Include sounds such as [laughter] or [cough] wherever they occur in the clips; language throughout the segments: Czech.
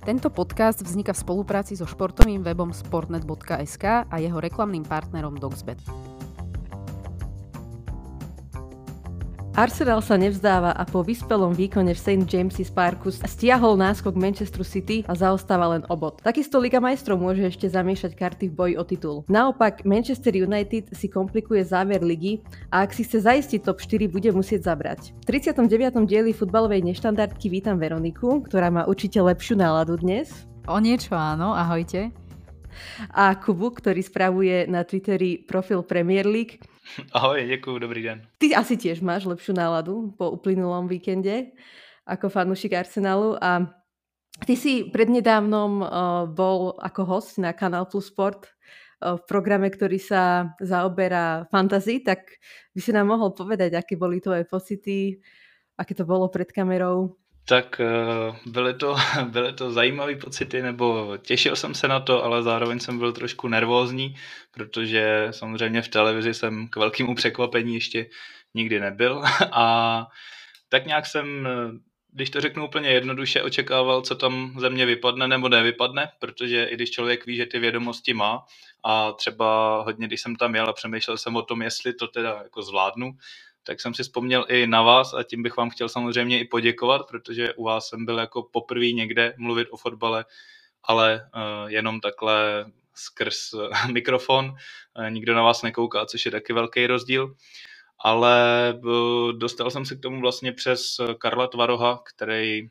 Tento podcast vzniká v spolupráci so športovým webom sportnet.sk a jeho reklamným partnerom Dogsbet. Arsenal sa nevzdáva a po vyspelom výkone v St. James's Parku stiahol náskok Manchester City a zaostáva len obod. Takisto Liga majstrov môže ešte zamiešať karty v boji o titul. Naopak, Manchester United si komplikuje záver ligy a ak si chce zaistiť top 4, bude musieť zabrať. V 39. dieli futbalovej neštandardky vítam Veroniku, ktorá má určite lepšiu náladu dnes. O niečo áno, ahojte. A Kubu, ktorý spravuje na Twitteri profil Premier League [laughs] Ahoj, děkuji, dobrý den. Ty asi tiež máš lepšiu náladu po uplynulom víkende ako fanúšik Arsenalu a ty si prednedávnom uh, bol ako host na Kanál Plus Sport uh, v programe, ktorý sa zaoberá fantasy, tak by si nám mohol povedať, aké boli tvoje pocity, aké to bolo pred kamerou? Tak eh, byly to, [laughs] byly to zajímavé pocity, nebo těšil jsem se na to, ale zároveň jsem byl trošku nervózní, protože samozřejmě v televizi jsem k velkému překvapení ještě nikdy nebyl. [laughs] A tak nějak jsem, když to řeknu úplně jednoduše, očekával, co tam ze mě vypadne nebo nevypadne, protože i když člověk ví, že ty vědomosti má a třeba hodně, když jsem tam jel a přemýšlel jsem o tom, jestli to teda jako zvládnu, tak jsem si vzpomněl i na vás a tím bych vám chtěl samozřejmě i poděkovat, protože u vás jsem byl jako poprvé někde mluvit o fotbale, ale uh, jenom takhle skrz uh, mikrofon, uh, nikdo na vás nekouká, což je taky velký rozdíl. Ale dostal jsem se k tomu vlastně přes Karla Tvaroha, který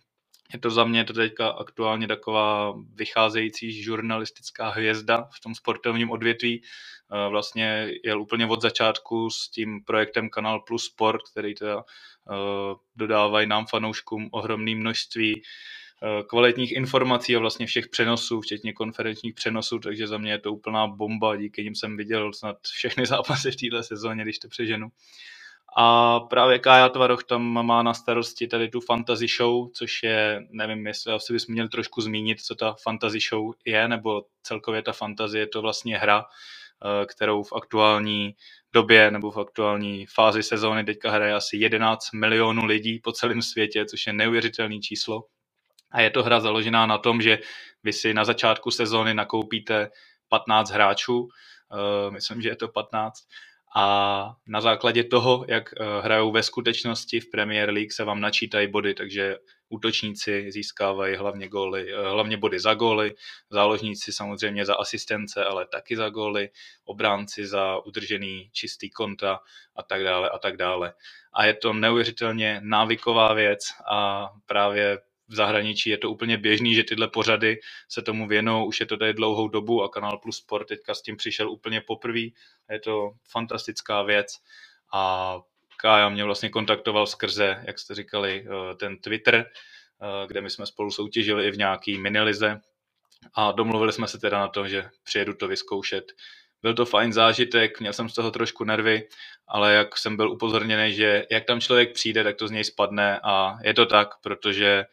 je to za mě to teďka aktuálně taková vycházející žurnalistická hvězda v tom sportovním odvětví. Eh, vlastně jel úplně od začátku s tím projektem Kanal Plus Sport, který teda eh, dodávají nám fanouškům ohromné množství eh, kvalitních informací a vlastně všech přenosů, včetně konferenčních přenosů, takže za mě je to úplná bomba, díky nim jsem viděl snad všechny [laughs] zápasy v této sezóně, když to přeženu. A právě Kája Tvaroch tam má na starosti tady tu fantasy show, což je, nevím, jestli asi bys měl trošku zmínit, co ta fantasy show je, nebo celkově ta fantazie je to vlastně hra, eh, kterou v aktuální době nebo v aktuální fázi sezóny teďka hraje asi 11 milionů lidí po celém světě, což je neuvěřitelné číslo. A je to hra založená na tom, že vy si na začátku sezóny nakoupíte 15 hráčů, uh, myslím, že je to 15, a na základě toho, jak eh, hrajou ve skutečnosti v Premier League, se vám načítají body, takže útočníci získávají hlavně, góly, eh, hlavně body za góly, záložníci samozřejmě za asistence, ale taky za góly, obránci za udržený čistý konta a tak dále a tak dále. A je to neuvěřitelně návyková věc a právě v zahraničí je to úplně běžný, že tyhle pořady se tomu věnou, už je to tady dlouhou dobu a Kanál Plus Sport teďka s tím přišel úplně poprvé. Je to fantastická věc a Kája mě vlastně kontaktoval skrze, jak jste říkali, eh, ten Twitter, eh, kde my jsme spolu soutěžili i v nějaký minilize a domluvili jsme se teda na to, že přijedu to vyzkoušet. Byl to fajn zážitek, měl jsem z toho trošku nervy, ale jak jsem byl upozorněný, že jak tam člověk přijde, tak to z něj spadne a je to tak, protože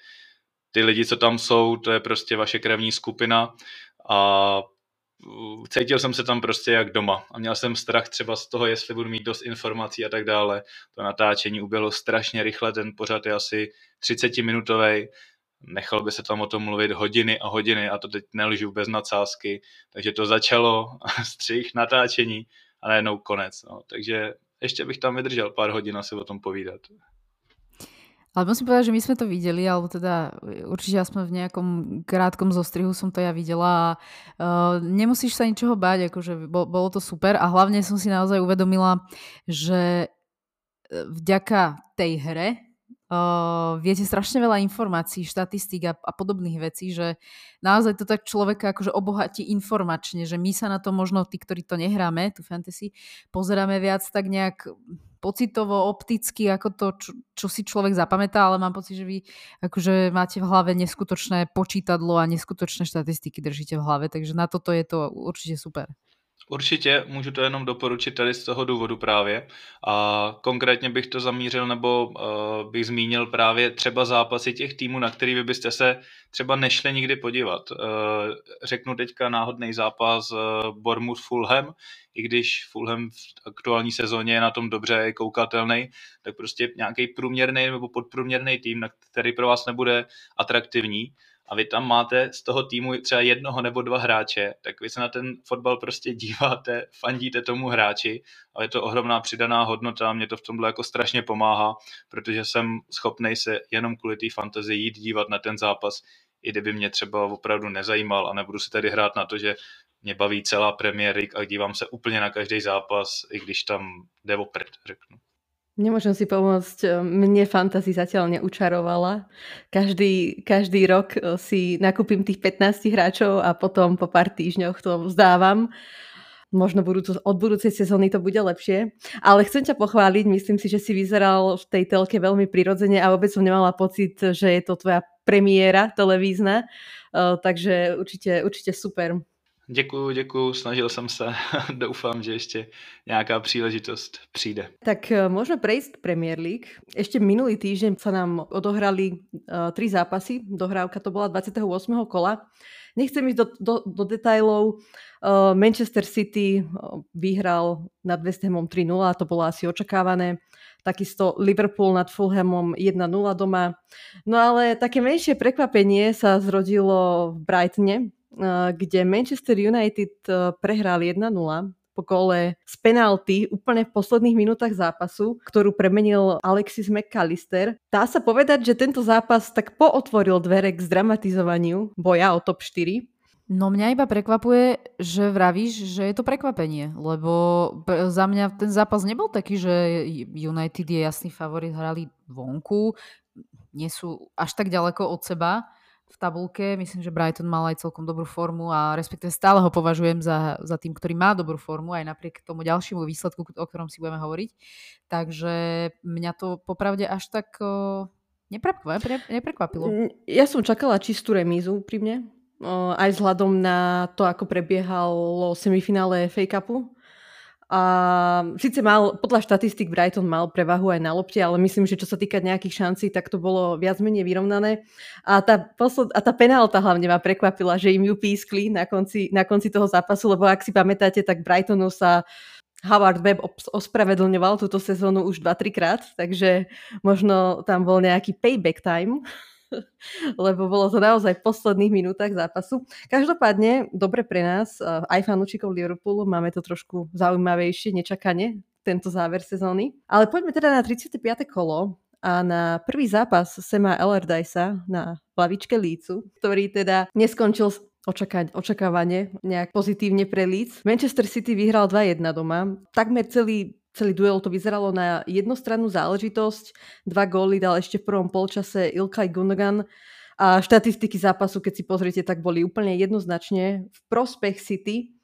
ty lidi, co tam jsou, to je prostě vaše krevní skupina a cítil jsem se tam prostě jak doma a měl jsem strach třeba z toho, jestli budu mít dost informací a tak dále. To natáčení uběhlo strašně rychle, ten pořad je asi 30 minutový, nechal by se tam o tom mluvit hodiny a hodiny a to teď nelžu bez nadsázky, takže to začalo, [laughs] střih, natáčení a najednou konec. No. Takže ještě bych tam vydržel pár hodin asi o tom povídat. Ale musím povedať, že my sme to videli, alebo teda určite aspoň v nejakom krátkom zostrihu som to ja videla a uh, nemusíš sa ničoho báť, akože bo, bolo to super a hlavne som si naozaj uvedomila, že vďaka tej hre uh, viete strašne veľa informácií, štatistík a, a podobných vecí, že naozaj to tak človeka akože obohatí informačne, že my sa na to možno, tí, ktorí to nehráme, tu fantasy, pozeráme viac tak nejak pocitovo, opticky, ako to, čo, čo si človek zapamätá, ale mám pocit, že vy akože máte v hlave neskutočné počítadlo a neskutočné štatistiky držíte v hlave, takže na toto je to určite super. Určitě, můžu to jenom doporučit tady z toho důvodu právě. A konkrétně bych to zamířil nebo uh, bych zmínil právě třeba zápasy těch týmů, na který vy byste se třeba nešli nikdy podívat. Uh, řeknu teďka náhodný zápas uh, Bournemouth Fulham, i když Fulham v aktuální sezóně je na tom dobře, je koukatelný, tak prostě nějaký průměrný nebo podprůměrný tým, na který pro vás nebude atraktivní a vy tam máte z toho týmu třeba jednoho nebo dva hráče, tak vy se na ten fotbal prostě [laughs] díváte, fandíte tomu hráči a je to ohromná přidaná hodnota a mě to v tomhle jako strašně pomáhá, protože jsem schopný se jenom kvůli té fantazii jít dívat na ten zápas, i kdyby mě třeba opravdu nezajímal a nebudu si tady hrát na to, že mě baví celá Premier League a dívám se úplně na každý zápas, i když tam jde o prd, řeknu. Nemôžem si pomôcť, mne fantasy zatiaľ neučarovala. Každý, každý rok eh, si nakúpim tých 15 hráčov a potom po pár týždňoch to vzdávam. Možno budúco, od budúcej sezóny to bude lepšie. Ale chcem ťa pochváliť, myslím si, že si vyzeral v tej telke veľmi prirodzene a vôbec som nemala pocit, že je to tvoja premiéra televízna. Uh, takže určite, určite super. Děkuju, děkuju, snažil jsem se. [laughs] Doufám, že ještě nějaká příležitost přijde. Tak eh, môžeme prejsť Premier League. Ešte minulý týždeň sa nám odohrali uh, tri zápasy. Dohrávka to bola 28. kola. Nechcem ísť do, do, do detajlov. Uh, Manchester City vyhral nad West Hamom 3-0 a to bolo asi očakávané. Takisto Liverpool nad Fulhamom 1-0 doma. No ale také menšie prekvapenie sa zrodilo v Brightone, Eh, kde Manchester United eh, prehrál 1-0 po kole z penalty úplne v posledných minútach zápasu, ktorú premenil Alexis McAllister. Dá sa povedať, že tento zápas tak pootvoril dvere k zdramatizovaniu boja o top 4. No mňa iba prekvapuje, že vravíš, že je to prekvapenie, lebo za mňa ten zápas nebol taký, že United je jasný favorit, hrali vonku, nie sú až tak ďaleko od seba v tabulke. Myslím, že Brighton mal aj celkom dobrú formu a respektíve stále ho považujem za, za tým, ktorý má dobrú formu aj napriek tomu ďalšiemu výsledku, o ktorom si budeme hovoriť. Takže mňa to popravde až tak neprekvapilo. Ja som čakala čistú remízu pri mne, aj vzhľadom na to, ako prebiehalo semifinále FA Cupu a síce mal, podľa štatistik Brighton mal prevahu aj na lopte, ale myslím, že čo sa týka nejakých šancí, tak to bolo viac menej vyrovnané. A tá, posled, a tá penálta hlavne ma prekvapila, že im ju pískli na konci, na konci toho zápasu, lebo ak si pamätáte, tak Brightonu sa Howard Webb ospravedlňoval túto sezónu už 2-3 krát, takže možno tam bol nejaký payback time [laughs] lebo bolo to naozaj v posledných minútach zápasu. Každopádne, dobre pre nás, eh, aj fanúčikov Liverpoolu, máme to trošku zaujímavejšie, nečakane, tento záver sezóny. Ale poďme teda na 35. kolo a na prvý zápas Sema Allardyce'a na lavičke Lícu, ktorý teda neskončil očaká- očakávanie nejak pozitívne pre Leeds. Manchester City vyhral 2-1 doma. Takmer celý celý duel to vyzeralo na jednostrannú záležitosť. Dva góly dal ešte v prvom polčase Ilkay Gundogan a štatistiky zápasu, keď si pozriete, tak boli úplne jednoznačne v prospech City.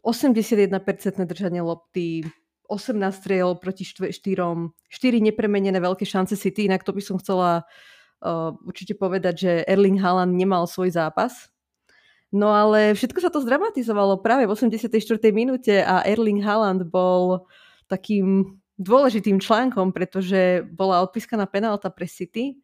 81% držanie lopty, 18 striel proti 4, 4 nepremenené veľké šance City, inak to by som chcela uh, určite povedať, že Erling Haaland nemal svoj zápas. No ale všetko sa to zdramatizovalo práve v 84. minúte a Erling Haaland bol takým dôležitým článkom, pretože bola odpískaná penálta pre City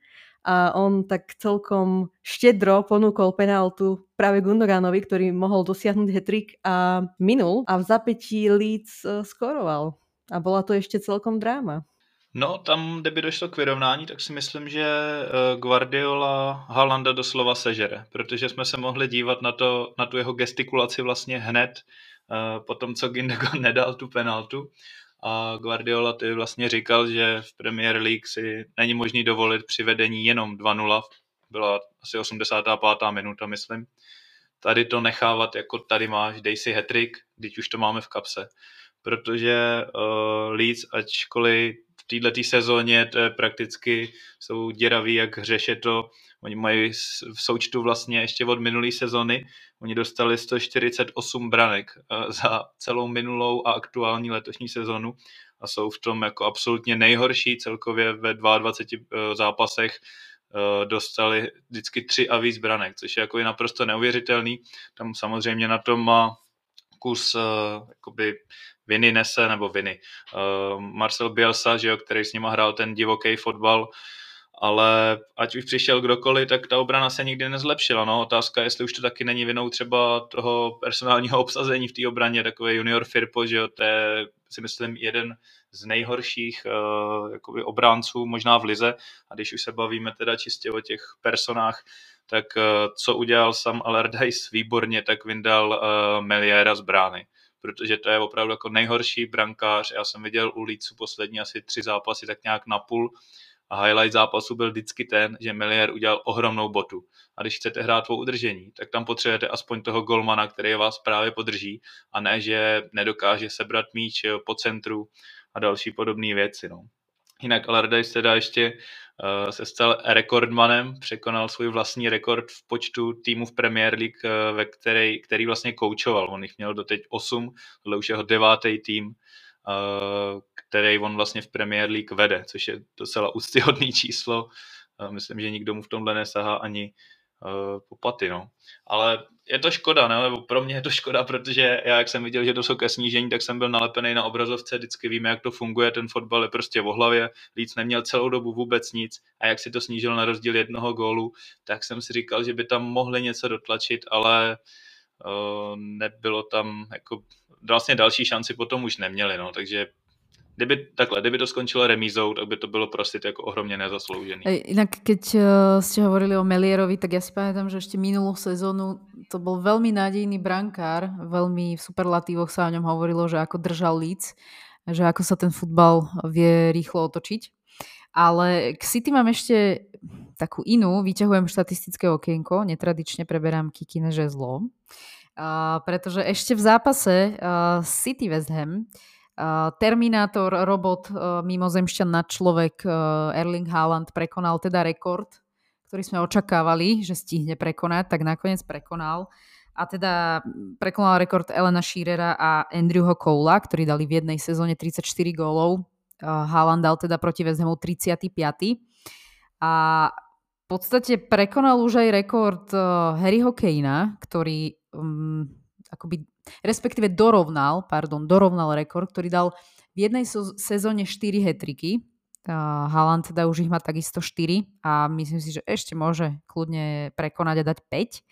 a on tak celkom štedro ponúkol penáltu práve Gundoganovi, ktorý mohol dosiahnuť hetrik a minul a v zapätí Leeds e, skoroval. A bola to ešte celkom dráma. No, tam, kde by došlo k vyrovnání, tak si myslím, že e, Guardiola Halanda doslova sežere, protože jsme se mohli dívat na, to, na tu jeho gestikulaci vlastně hned e, po tom, co Gindogan [laughs] nedal tu penaltu a Guardiola ty vlastně říkal, že v Premier League si není možný dovolit při vedení jenom 2-0, byla asi 85. minuta, myslím. Tady to nechávat jako tady máš, dej si hetrik, když už to máme v kapse. Protože uh, Leeds, ačkoliv této sezóně to je prakticky, jsou děraví jak hřeše to, oni mají v součtu vlastně ještě od minulé sezony, oni dostali 148 branek eh, za celou minulou a aktuální letošní sezonu. A jsou v tom jako absolutně nejhorší. Celkově ve 22 eh, zápasech eh, dostali vždycky tři a víc branek, což je jako naprosto neuvěřitelný. Tam samozřejmě na tom má kus jakoby viny nese, nebo viny. Marcel Bielsa, že jo, který s nima hrál ten divoký fotbal, ale ať už přišel kdokoliv, tak ta obrana se nikdy nezlepšila. No. Otázka, jestli už to taky není vinou třeba toho personálního [laughs] obsazení v té obraně, takový junior Firpo, že jo, to je si myslím jeden z nejhorších uh, jakoby obránců možná v lize a když už se bavíme teda čistě o těch personách, tak co udělal sam Allardyce výborně, tak vyndal uh, Meliera z brány protože to je opravdu jako nejhorší brankář. Já jsem viděl u Lícu poslední asi tři zápasy tak nějak na půl a highlight zápasu byl vždycky ten, že Melier udělal ohromnou botu. A když chcete hrát po udržení, tak tam potřebujete aspoň toho golmana, který vás právě podrží a ne, že nedokáže sebrat míč po centru a další podobné věci. No. Jinak Allardyce teda ještě uh, se stal rekordmanem, překonal svůj vlastní rekord v počtu týmů v Premier League, uh, ve který, který vlastně koučoval. On jich měl doteď 8, tohle už jeho devátý tým, uh, který on vlastně v Premier League vede, což je docela úctyhodný [laughs] číslo. Myslím, že nikdo mu v tomhle nesahá ani uh, po paty, no. Ale je to škoda, ne? nebo pro mě je to škoda, protože já, jak jsem viděl, že to jsou ke snížení, tak jsem byl nalepený na obrazovce, vždycky víme, jak to funguje, ten fotbal je prostě v hlavě, Líc neměl celou dobu vůbec nic a jak si to snížil na rozdíl jednoho gólu, tak jsem si říkal, že by tam mohli něco dotlačit, ale uh, nebylo tam, jako vlastně další šanci potom už neměli, no, takže Kdyby, takhle, kdyby to skončilo remízou, tak by to bylo prostě jako ohromně nezasloužený. Inak keď uh, ste hovorili o Melierovi, tak ja si pamätám, že ešte minulú sezónu to bol veľmi nádejný brankár, veľmi v superlatívoch sa o ňom hovorilo, že ako držal líc, že ako sa ten futbal vie rýchlo otočiť. Ale k City mám ešte takú inú, vyťahujem štatistické okienko, netradične preberám Kikine žezlo, uh, pretože ešte v zápase uh, City West Ham uh, Terminátor, robot, mimozemšťan na človek Erling Haaland prekonal teda rekord, ktorý sme očakávali, že stihne prekonať, tak nakoniec prekonal. A teda prekonal rekord Elena Shearera a Andrewho Cola, ktorí dali v jednej sezóne 34 gólov. Haaland dal teda proti West Hamu 35. A v podstate prekonal už aj rekord Harryho Kanea, ktorý um, akoby respektíve dorovnal, pardon, dorovnal rekord, ktorý dal v jednej sezóne 4 hetriky. Haaland teda už ich má takisto 4 a myslím si, že ešte môže kľudne prekonať a dať 5.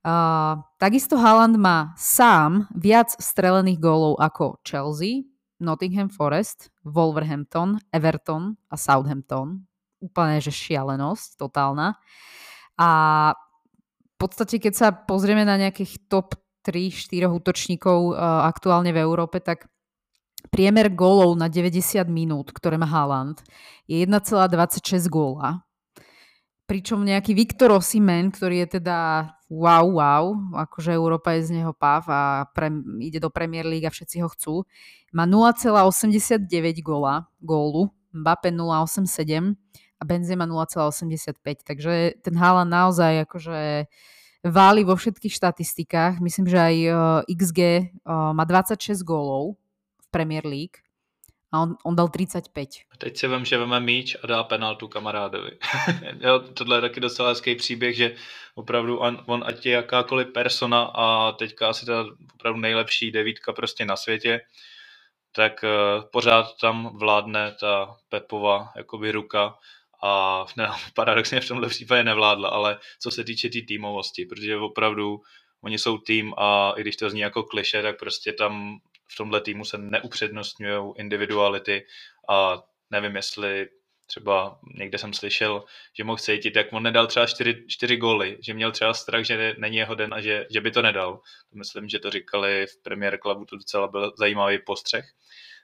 Uh, takisto Haaland má sám viac strelených gólov ako Chelsea, Nottingham Forest, Wolverhampton, Everton a Southampton. Úplne, že šialenosť, totálna. A v podstate, keď sa pozrieme na nejakých top 3-4 útočníkov uh, aktuálne v Európe, tak priemer gólov na 90 minút, ktoré má Haaland, je 1,26 góla. Pričom nejaký Viktor Osimen, ktorý je teda wow, wow, akože Európa je z neho pav a pre, ide do Premier League a všetci ho chcú, má 0,89 góla, gólu, Mbappé 0,87 a Benzema 0,85. Takže ten Haaland naozaj akože váli vo všetkých štatistikách. Myslím, že aj uh, XG uh, má 26 gólov v Premier League a on, on dal 35. Teď si vím, že veme míč a dá penaltu kamarádovi. [laughs] jo, tohle je taky docela hezký příběh, že opravdu on, on ať je jakákoliv persona a teďka asi ta opravdu nejlepší devítka prostě na světě, tak uh, pořád tam vládne ta Pepova jakoby ruka a [laughs] ne, paradoxně v tomhle případě nevládla, ale co se týče té tý týmovosti, protože opravdu oni jsou tým a i když to zní jako kliše, tak prostě tam v tomhle týmu se neupřednostňují individuality a nevím, jestli třeba někde jsem slyšel, že mohl cítit, jak on nedal třeba čtyři, čtyři góly, že měl třeba strach, že není jeho den a že, že by to nedal. Myslím, že to říkali v Premier Clubu, to docela byl zajímavý postřeh.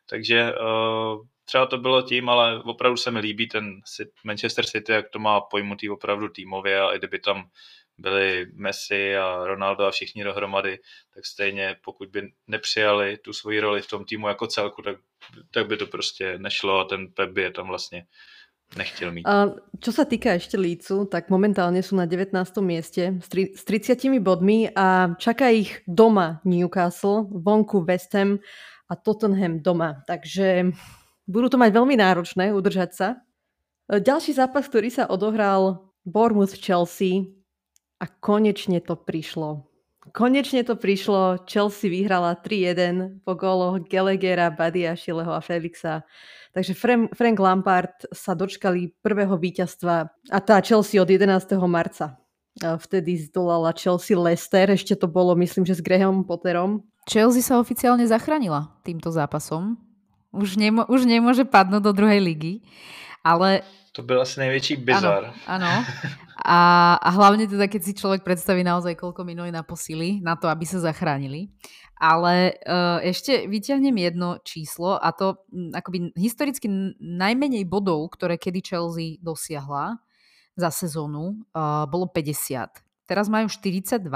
Takže uh, třeba to bylo tím, ale opravdu se mi líbí ten Manchester City, jak to má pojmutý opravdu týmově a i kdyby tam byli Messi a Ronaldo a všichni dohromady, tak stejně pokud by nepřijali tu svoji roli v tom týmu jako celku, tak, tak by to prostě nešlo a ten Pep by je tam vlastně nechtěl mít. A čo sa týka ešte Lícu, tak momentálne sú na 19. mieste s, tri, s 30 bodmi a čaká ich doma Newcastle, vonku West Ham a Tottenham doma. Takže budú to mať veľmi náročné udržať sa. E, ďalší zápas, ktorý sa odohral Bournemouth Chelsea a konečne to prišlo. Konečne to prišlo. Chelsea vyhrala 3-1 po góloch Gallaghera, Badia, Šileho a Felixa. Takže Frank Lampard sa dočkali prvého víťazstva a tá Chelsea od 11. marca. E, vtedy zdolala Chelsea Leicester, ešte to bolo myslím, že s Graham Potterom. Chelsea sa oficiálne zachránila týmto zápasom už, nemo, už nemôže padnúť do druhej ligy. Ale To byl asi největší bizar. Áno, A, a hlavne teda, keď si človek predstaví naozaj, koľko minuli na posily, na to, aby sa zachránili. Ale uh, ešte vyťahnem jedno číslo a to m, akoby historicky najmenej bodov, ktoré kedy Chelsea dosiahla za sezónu, uh, bolo 50. Teraz majú 42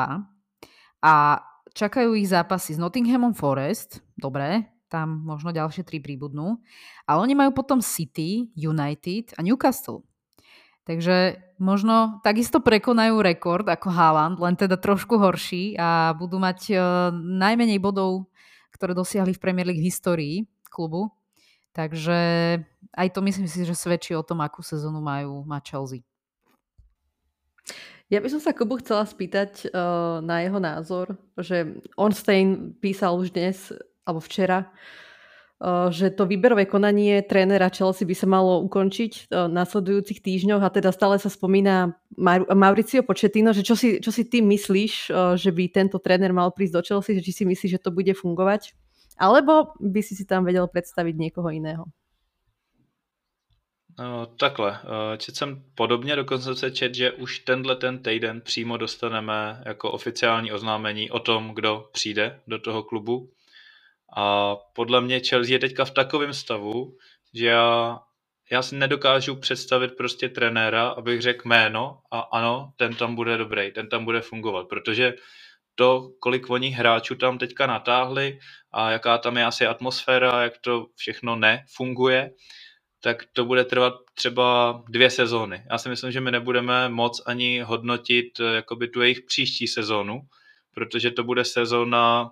a čakajú ich zápasy s Nottinghamom Forest, dobre, tam možno ďalšie tri príbudnú, ale oni majú potom City, United a Newcastle. Takže možno takisto prekonajú rekord ako Haaland, len teda trošku horší a budú mať uh, najmenej bodov, ktoré dosiahli v Premier League histórii klubu. Takže aj to myslím si, že svedčí o tom, akú sezónu majú má Chelsea. Ja by som sa Kubu chcela spýtať uh, na jeho názor, že Ornstein písal už dnes, alebo včera, uh, že to výberové konanie trénera Chelsea by sa malo ukončiť uh, v nasledujúcich týždňoch a teda stále sa spomína Mauricio Pochettino, že čo si, čo si ty myslíš, uh, že by tento tréner mal prísť do Chelsea, že či si myslíš, že to bude fungovať? Alebo by si si tam vedel predstaviť niekoho iného? No, takhle, eh, čet jsem podobně, dokonce se čet, že už tenhle ten týden přímo dostaneme jako oficiální oznámení o tom, kdo přijde do toho klubu. A podle mě Chelsea je teďka v takovém stavu, že já, já si nedokážu představit prostě trenéra, abych řekl jméno a ano, ten tam bude dobrý, ten tam bude fungovat, protože to, kolik oni hráčů tam teďka natáhli a jaká tam je asi atmosféra, jak to všechno nefunguje, tak to bude trvat třeba dvě sezóny. Já si myslím, že my nebudeme moc ani hodnotit eh, jakoby tu jejich příští sezónu, protože to bude sezóna,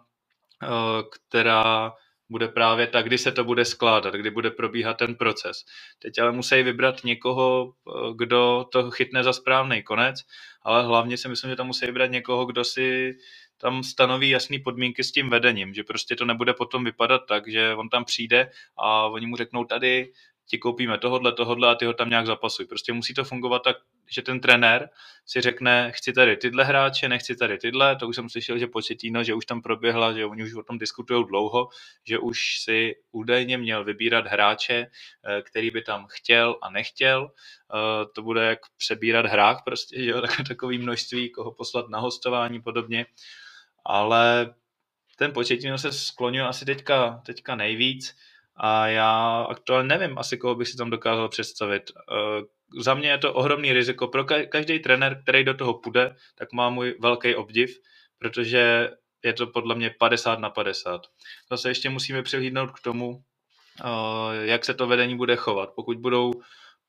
která bude právě tak, kdy se to bude skládat, kdy bude probíhat ten proces. Teď ale musí vybrat někoho, eh, kdo to chytne za správný konec, ale hlavně si myslím, že tam musí vybrat někoho, kdo si tam stanoví jasné podmínky s tím vedením, že prostě to nebude potom vypadat tak, že on tam přijde a oni mu řeknou tady ti koupíme tohodle, tohodle a ty ho tam nějak zapasuj. Prostě musí to fungovat tak, že ten trenér si řekne, chci tady tyhle hráče, nechci tady tyhle, to už jsem slyšel, že Pochettino, že už tam proběhla, že oni už o tom diskutují dlouho, že už si údajně měl vybírat hráče, eh, který by tam chtěl a nechtěl. Eh, to bude jak přebírat hrách prostě, že jo, [laughs] takový množství, koho poslat na hostování podobně. Ale ten Pochettino se sklonil asi teďka, teďka nejvíc a já aktuálně nevím asi, koho bych si tam dokázal představit. Eh, za mě je to ohromný riziko. Pro každý trenér, který do toho půjde, tak má můj velký obdiv, protože je to podle mě 50 na 50. Zase ještě musíme přihlídnout k tomu, eh, jak se to vedení bude chovat. Pokud budou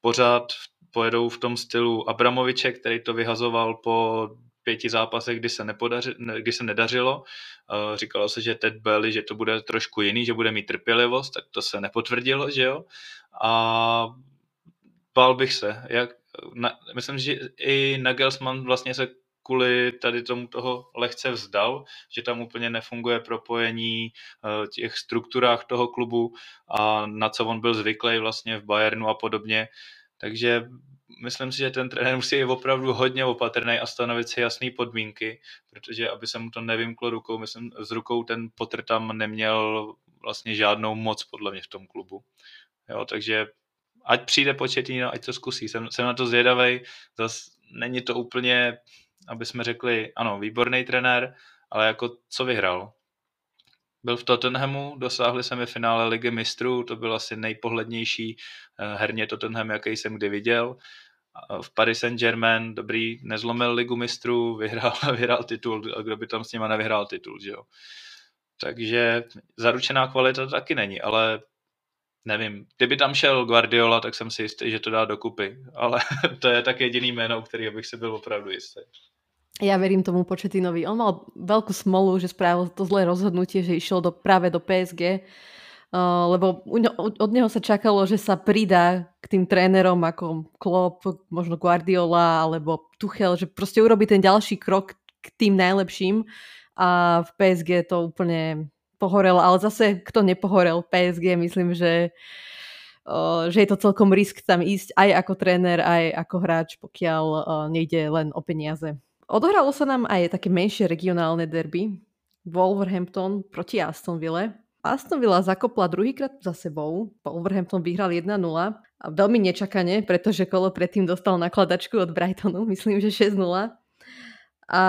pořád pojedou v tom stylu Abramoviče, který to vyhazoval po pěti zápasech, kdy se, nepodaři, kdy se nedařilo. Říkalo se, že Ted Belly, že to bude trošku jiný, že bude mít trpělivost, tak to se nepotvrdilo, že jo. A bál bych se. Jak, na, myslím, že i Nagelsmann vlastně se kvůli tady tomu toho lehce vzdal, že tam úplně nefunguje propojení uh, těch strukturách toho klubu a na co on byl zvyklý vlastně v Bayernu a podobně. Takže myslím si, že ten trenér musí být opravdu hodně opatrný a stanovit si jasné podmínky, protože aby se mu to nevymklo rukou, myslím, s rukou ten Potter tam neměl vlastně žádnou moc podle mě v tom klubu. Jo, takže ať přijde Početíno, ať to zkusí. Jsem, jsem na to zvědavý. Zas není to úplně, aby jsme řekli, ano, výborný trenér, ale jako co vyhrál? Byl v Tottenhamu, dosáhli finále ligy mistrů, to byl asi nejpohlednější eh, herně Tottenham, jaký jsem kdy viděl. V Paris Saint-Germain, dobrý, nezlomil ligu mistrů, [laughs] vyhrál, vyhrál titul, a kdo by tam s nima nevyhrál titul, že jo. Takže zaručená kvalita to taky není, ale nevím, kdyby tam šel Guardiola, tak jsem si jistý, že to dá dokupy, ale [laughs] to je tak jediný jméno, který bych si byl opravdu jistý. Ja verím tomu Početinovi. On mal veľkú smolu, že spravil to zlé rozhodnutie, že išiel do, práve do PSG, uh, lebo od neho sa čakalo, že sa pridá k tým trénerom ako Klopp, možno Guardiola alebo Tuchel, že proste urobí ten ďalší krok k tým najlepším a v PSG to úplne pohorel, ale zase kto nepohorel PSG, myslím, že uh, že je to celkom risk tam ísť aj ako tréner, aj ako hráč, pokiaľ uh, nejde len o peniaze. Odohralo sa nám aj také menšie regionálne derby. Wolverhampton proti Aston Ville. Aston Villa zakopla druhýkrát za sebou. Wolverhampton vyhral 1-0 A veľmi nečakane, pretože kolo predtým dostal nakladačku od Brightonu, [laughs] myslím, že 6-0. A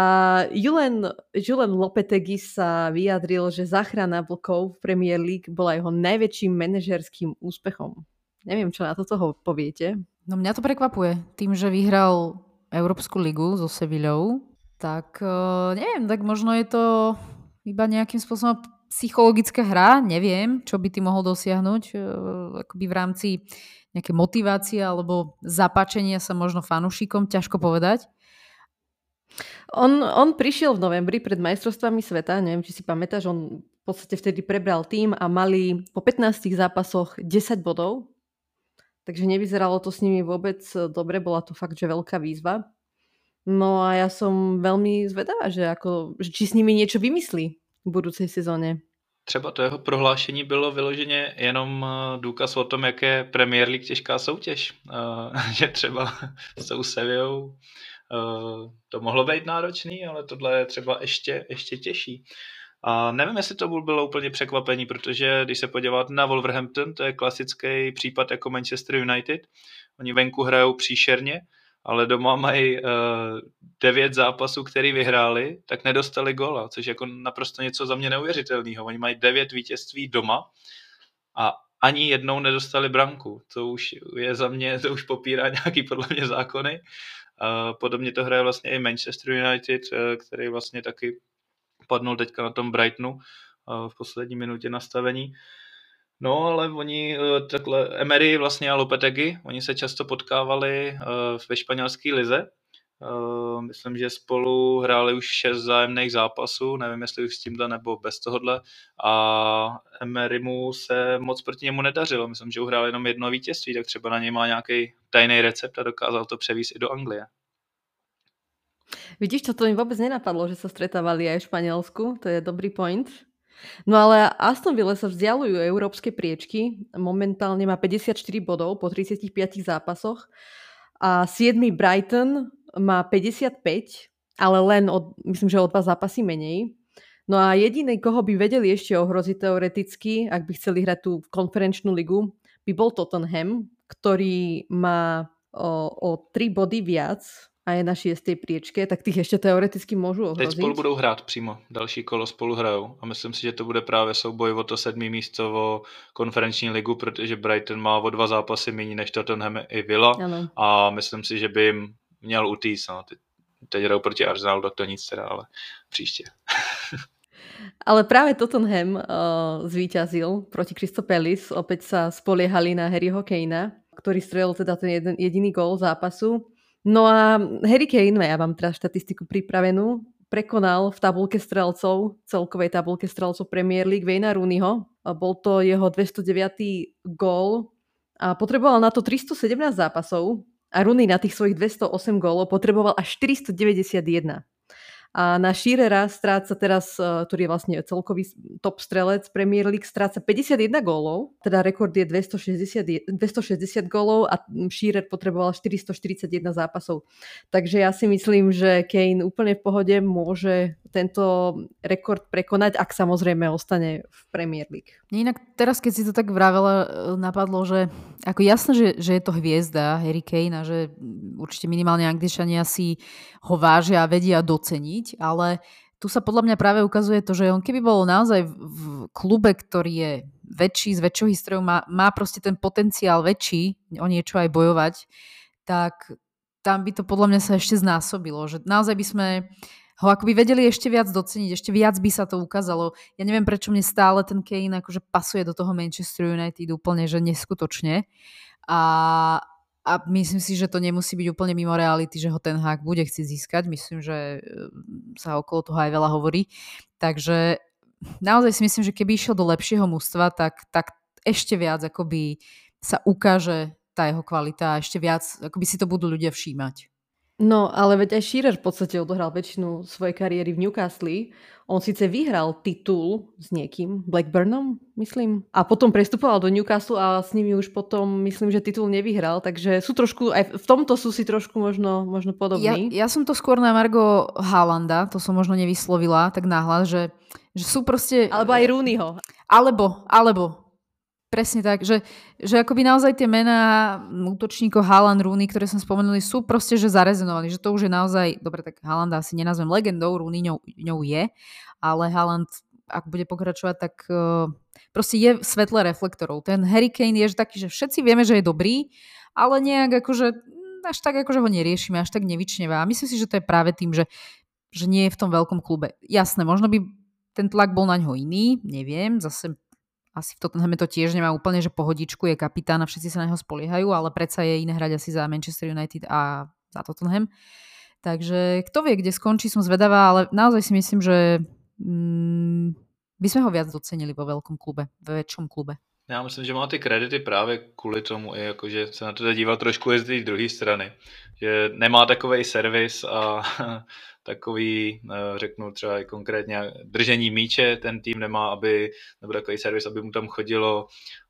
Julen, Julen Lopetegui sa vyjadril, že záchrana vlkov v Premier League bola jeho najväčším manažerským úspechom. Neviem, čo na to toho poviete. No mňa to prekvapuje. Tým, že vyhral Európsku ligu so Sevillou, tak uh, neviem, tak možno je to iba nejakým spôsobom psychologická hra, neviem, čo by ty mohol dosiahnuť uh, akoby v rámci nejaké motivácie alebo zapáčenia sa možno fanúšikom, ťažko povedať. On, on prišiel v novembri pred majstrovstvami sveta, neviem, či si pamätáš, on v podstate vtedy prebral tým a mali po 15 zápasoch 10 bodov, takže nevyzeralo to s nimi vôbec dobre, bola to fakt, že veľká výzva. No a ja som veľmi zvedavá, že, ako, že či s nimi niečo vymyslí v budúcej sezóne. Třeba to jeho prohlášení bylo vyloženě jenom eh, důkaz o tom, jak je Premier League těžká soutěž. Uh, [laughs] že třeba s tou Sevillou to mohlo být náročný, ale tohle je třeba ještě, ještě těžší. A nevím, jestli to bylo úplně překvapení, protože když se podívat na Wolverhampton, to je klasický případ jako Manchester United. Oni venku hrajou příšerně, ale doma mají uh, devět zápasů, který vyhráli, tak nedostali gola, což je jako naprosto něco za mě neuvěřitelného. Oni mají devět vítězství doma a ani jednou nedostali branku. To už je za mě, to už popírá nějaký podle mě zákony. Uh, podobně to hraje vlastně i Manchester United, uh, který vlastně taky padnul teďka na tom Brightonu uh, v poslední minutě nastavení. No, ale oni eh, takhle, Emery vlastně a Lopetegui, oni se často potkávali eh, ve španělské lize. Eh, myslím, že spolu hráli už šest zájemných zápasů, nevím, jestli už s tímhle nebo bez tohohle. A Emery mu se moc proti němu nedařilo. Myslím, že uhrál jenom jedno vítězství, tak třeba na něj má nějaký tajný recept a dokázal to převíst i do Anglie. Vidíš, to, to mi vůbec nenapadlo, že se stretávali aj v Španělsku, to je dobrý point. No ale Aston Villa sa vzdialujú európske priečky. Momentálne má 54 bodov po 35 zápasoch. A 7. Brighton má 55, ale len od, myslím, že o dva zápasy menej. No a jediný, koho by vedeli ešte ohroziť teoreticky, ak by chceli hrať tú konferenčnú ligu, by bol Tottenham, ktorý má o, o 3 body viac a je na šiestej priečke, tak těch ještě teoreticky můžu ohrozit. Teď spolu budou hrát přímo, další kolo spolu hrajou a myslím si, že to bude právě souboj o to sedmý místo o konferenční ligu, protože Brighton má o dva zápasy méně než Tottenham i Villa ano. a myslím si, že by jim měl utíct. No. Teď, teď hrajou proti Arsenalu, tak to nic teda, ale příště. [laughs] Ale práve Tottenham uh, zvíťazil proti Palace. Opäť sa spoliehali na Harryho Kanea, ktorý strelil teda ten jeden, jediný gól zápasu. No a Harry Kane, ja mám teraz štatistiku pripravenú, prekonal v tabulke strelcov, celkovej tabulke strelcov Premier League Vejna Rooneyho. Bol to jeho 209. gól a potreboval na to 317 zápasov a Rooney na tých svojich 208 gólov potreboval až 491. A na Shearera stráca teraz, e, ktorý je vlastne celkový top strelec Premier League, stráca 51 gólov, teda rekord je 260, 260 gólov a Shearer potreboval 441 zápasov. Takže ja si myslím, že Kane úplne v pohode môže tento rekord prekonať, ak samozrejme ostane v Premier League. Inak teraz, keď si to tak vravela, e, napadlo, že ako jasné, že, že je to hviezda Harry Kane a že určite minimálne Angličania si ho vážia a vedia doceniť, ale tu sa podľa mňa práve ukazuje to, že on keby bol naozaj v klube, ktorý je väčší, s väčšou históriou, má, má proste ten potenciál väčší o niečo aj bojovať, tak tam by to podľa mňa sa ešte znásobilo. Že naozaj by sme ho akoby vedeli ešte viac doceniť, ešte viac by sa to ukázalo. Ja neviem, prečo mne stále ten Kane akože pasuje do toho Manchester United úplne, že neskutočne. A, a myslím si, že to nemusí byť úplne mimo reality, že ho ten hák bude chcieť získať. Myslím, že ehm, sa okolo toho aj veľa hovorí. Takže naozaj si myslím, že keby išiel do lepšieho mústva, tak, tak ešte viac akoby sa ukáže tá jeho kvalita a ešte viac akoby si to budú ľudia všímať. No, ale veď aj Shearer v podstate odohral väčšinu svojej kariéry v Newcastle. On síce vyhral titul s niekým, Blackburnom, myslím, a potom prestupoval do Newcastle a s nimi už potom, myslím, že titul nevyhral, takže sú trošku, aj v tomto sú si trošku možno, možno podobní. Ja, ja som to skôr na Margo Haalanda, to som možno nevyslovila tak náhlas, že, že sú proste... Alebo aj Rooneyho. Alebo, alebo, Presne tak, že, že akoby naozaj tie mená útočníkov Haaland, Rooney, ktoré som spomenuli, sú proste, že zarezonovali, že to už je naozaj, dobre, tak Haaland asi nenazvem legendou, Rooney ňou, ňou je, ale Haaland, ak bude pokračovať, tak uh, proste je svetle reflektorov. Ten Harry Kane je že taký, že všetci vieme, že je dobrý, ale nejak akože až tak akože ho neriešime, až tak nevyčneva. A myslím si, že to je práve tým, že, že nie je v tom veľkom klube. Jasné, možno by ten tlak bol na ňo iný, neviem, zase asi v Tottenhame to tiež nemá úplne, že pohodičku, je kapitán a všetci sa na neho spoliehajú, ale predsa je iné hrať asi za Manchester United a za Tottenham. Takže kto vie, kde skončí, som zvedavá, ale naozaj si myslím, že mm, by sme ho viac docenili vo veľkom klube, ve väčšom klube. Já myslím, že má ty kredity právě kvůli tomu, i jako, že se na to díval trošku z té druhé strany. Že nemá takový servis a [laughs] takový, eh, řeknu třeba konkrétně držení míče, ten tým nemá, aby, nebo takový servis, aby mu tam chodilo,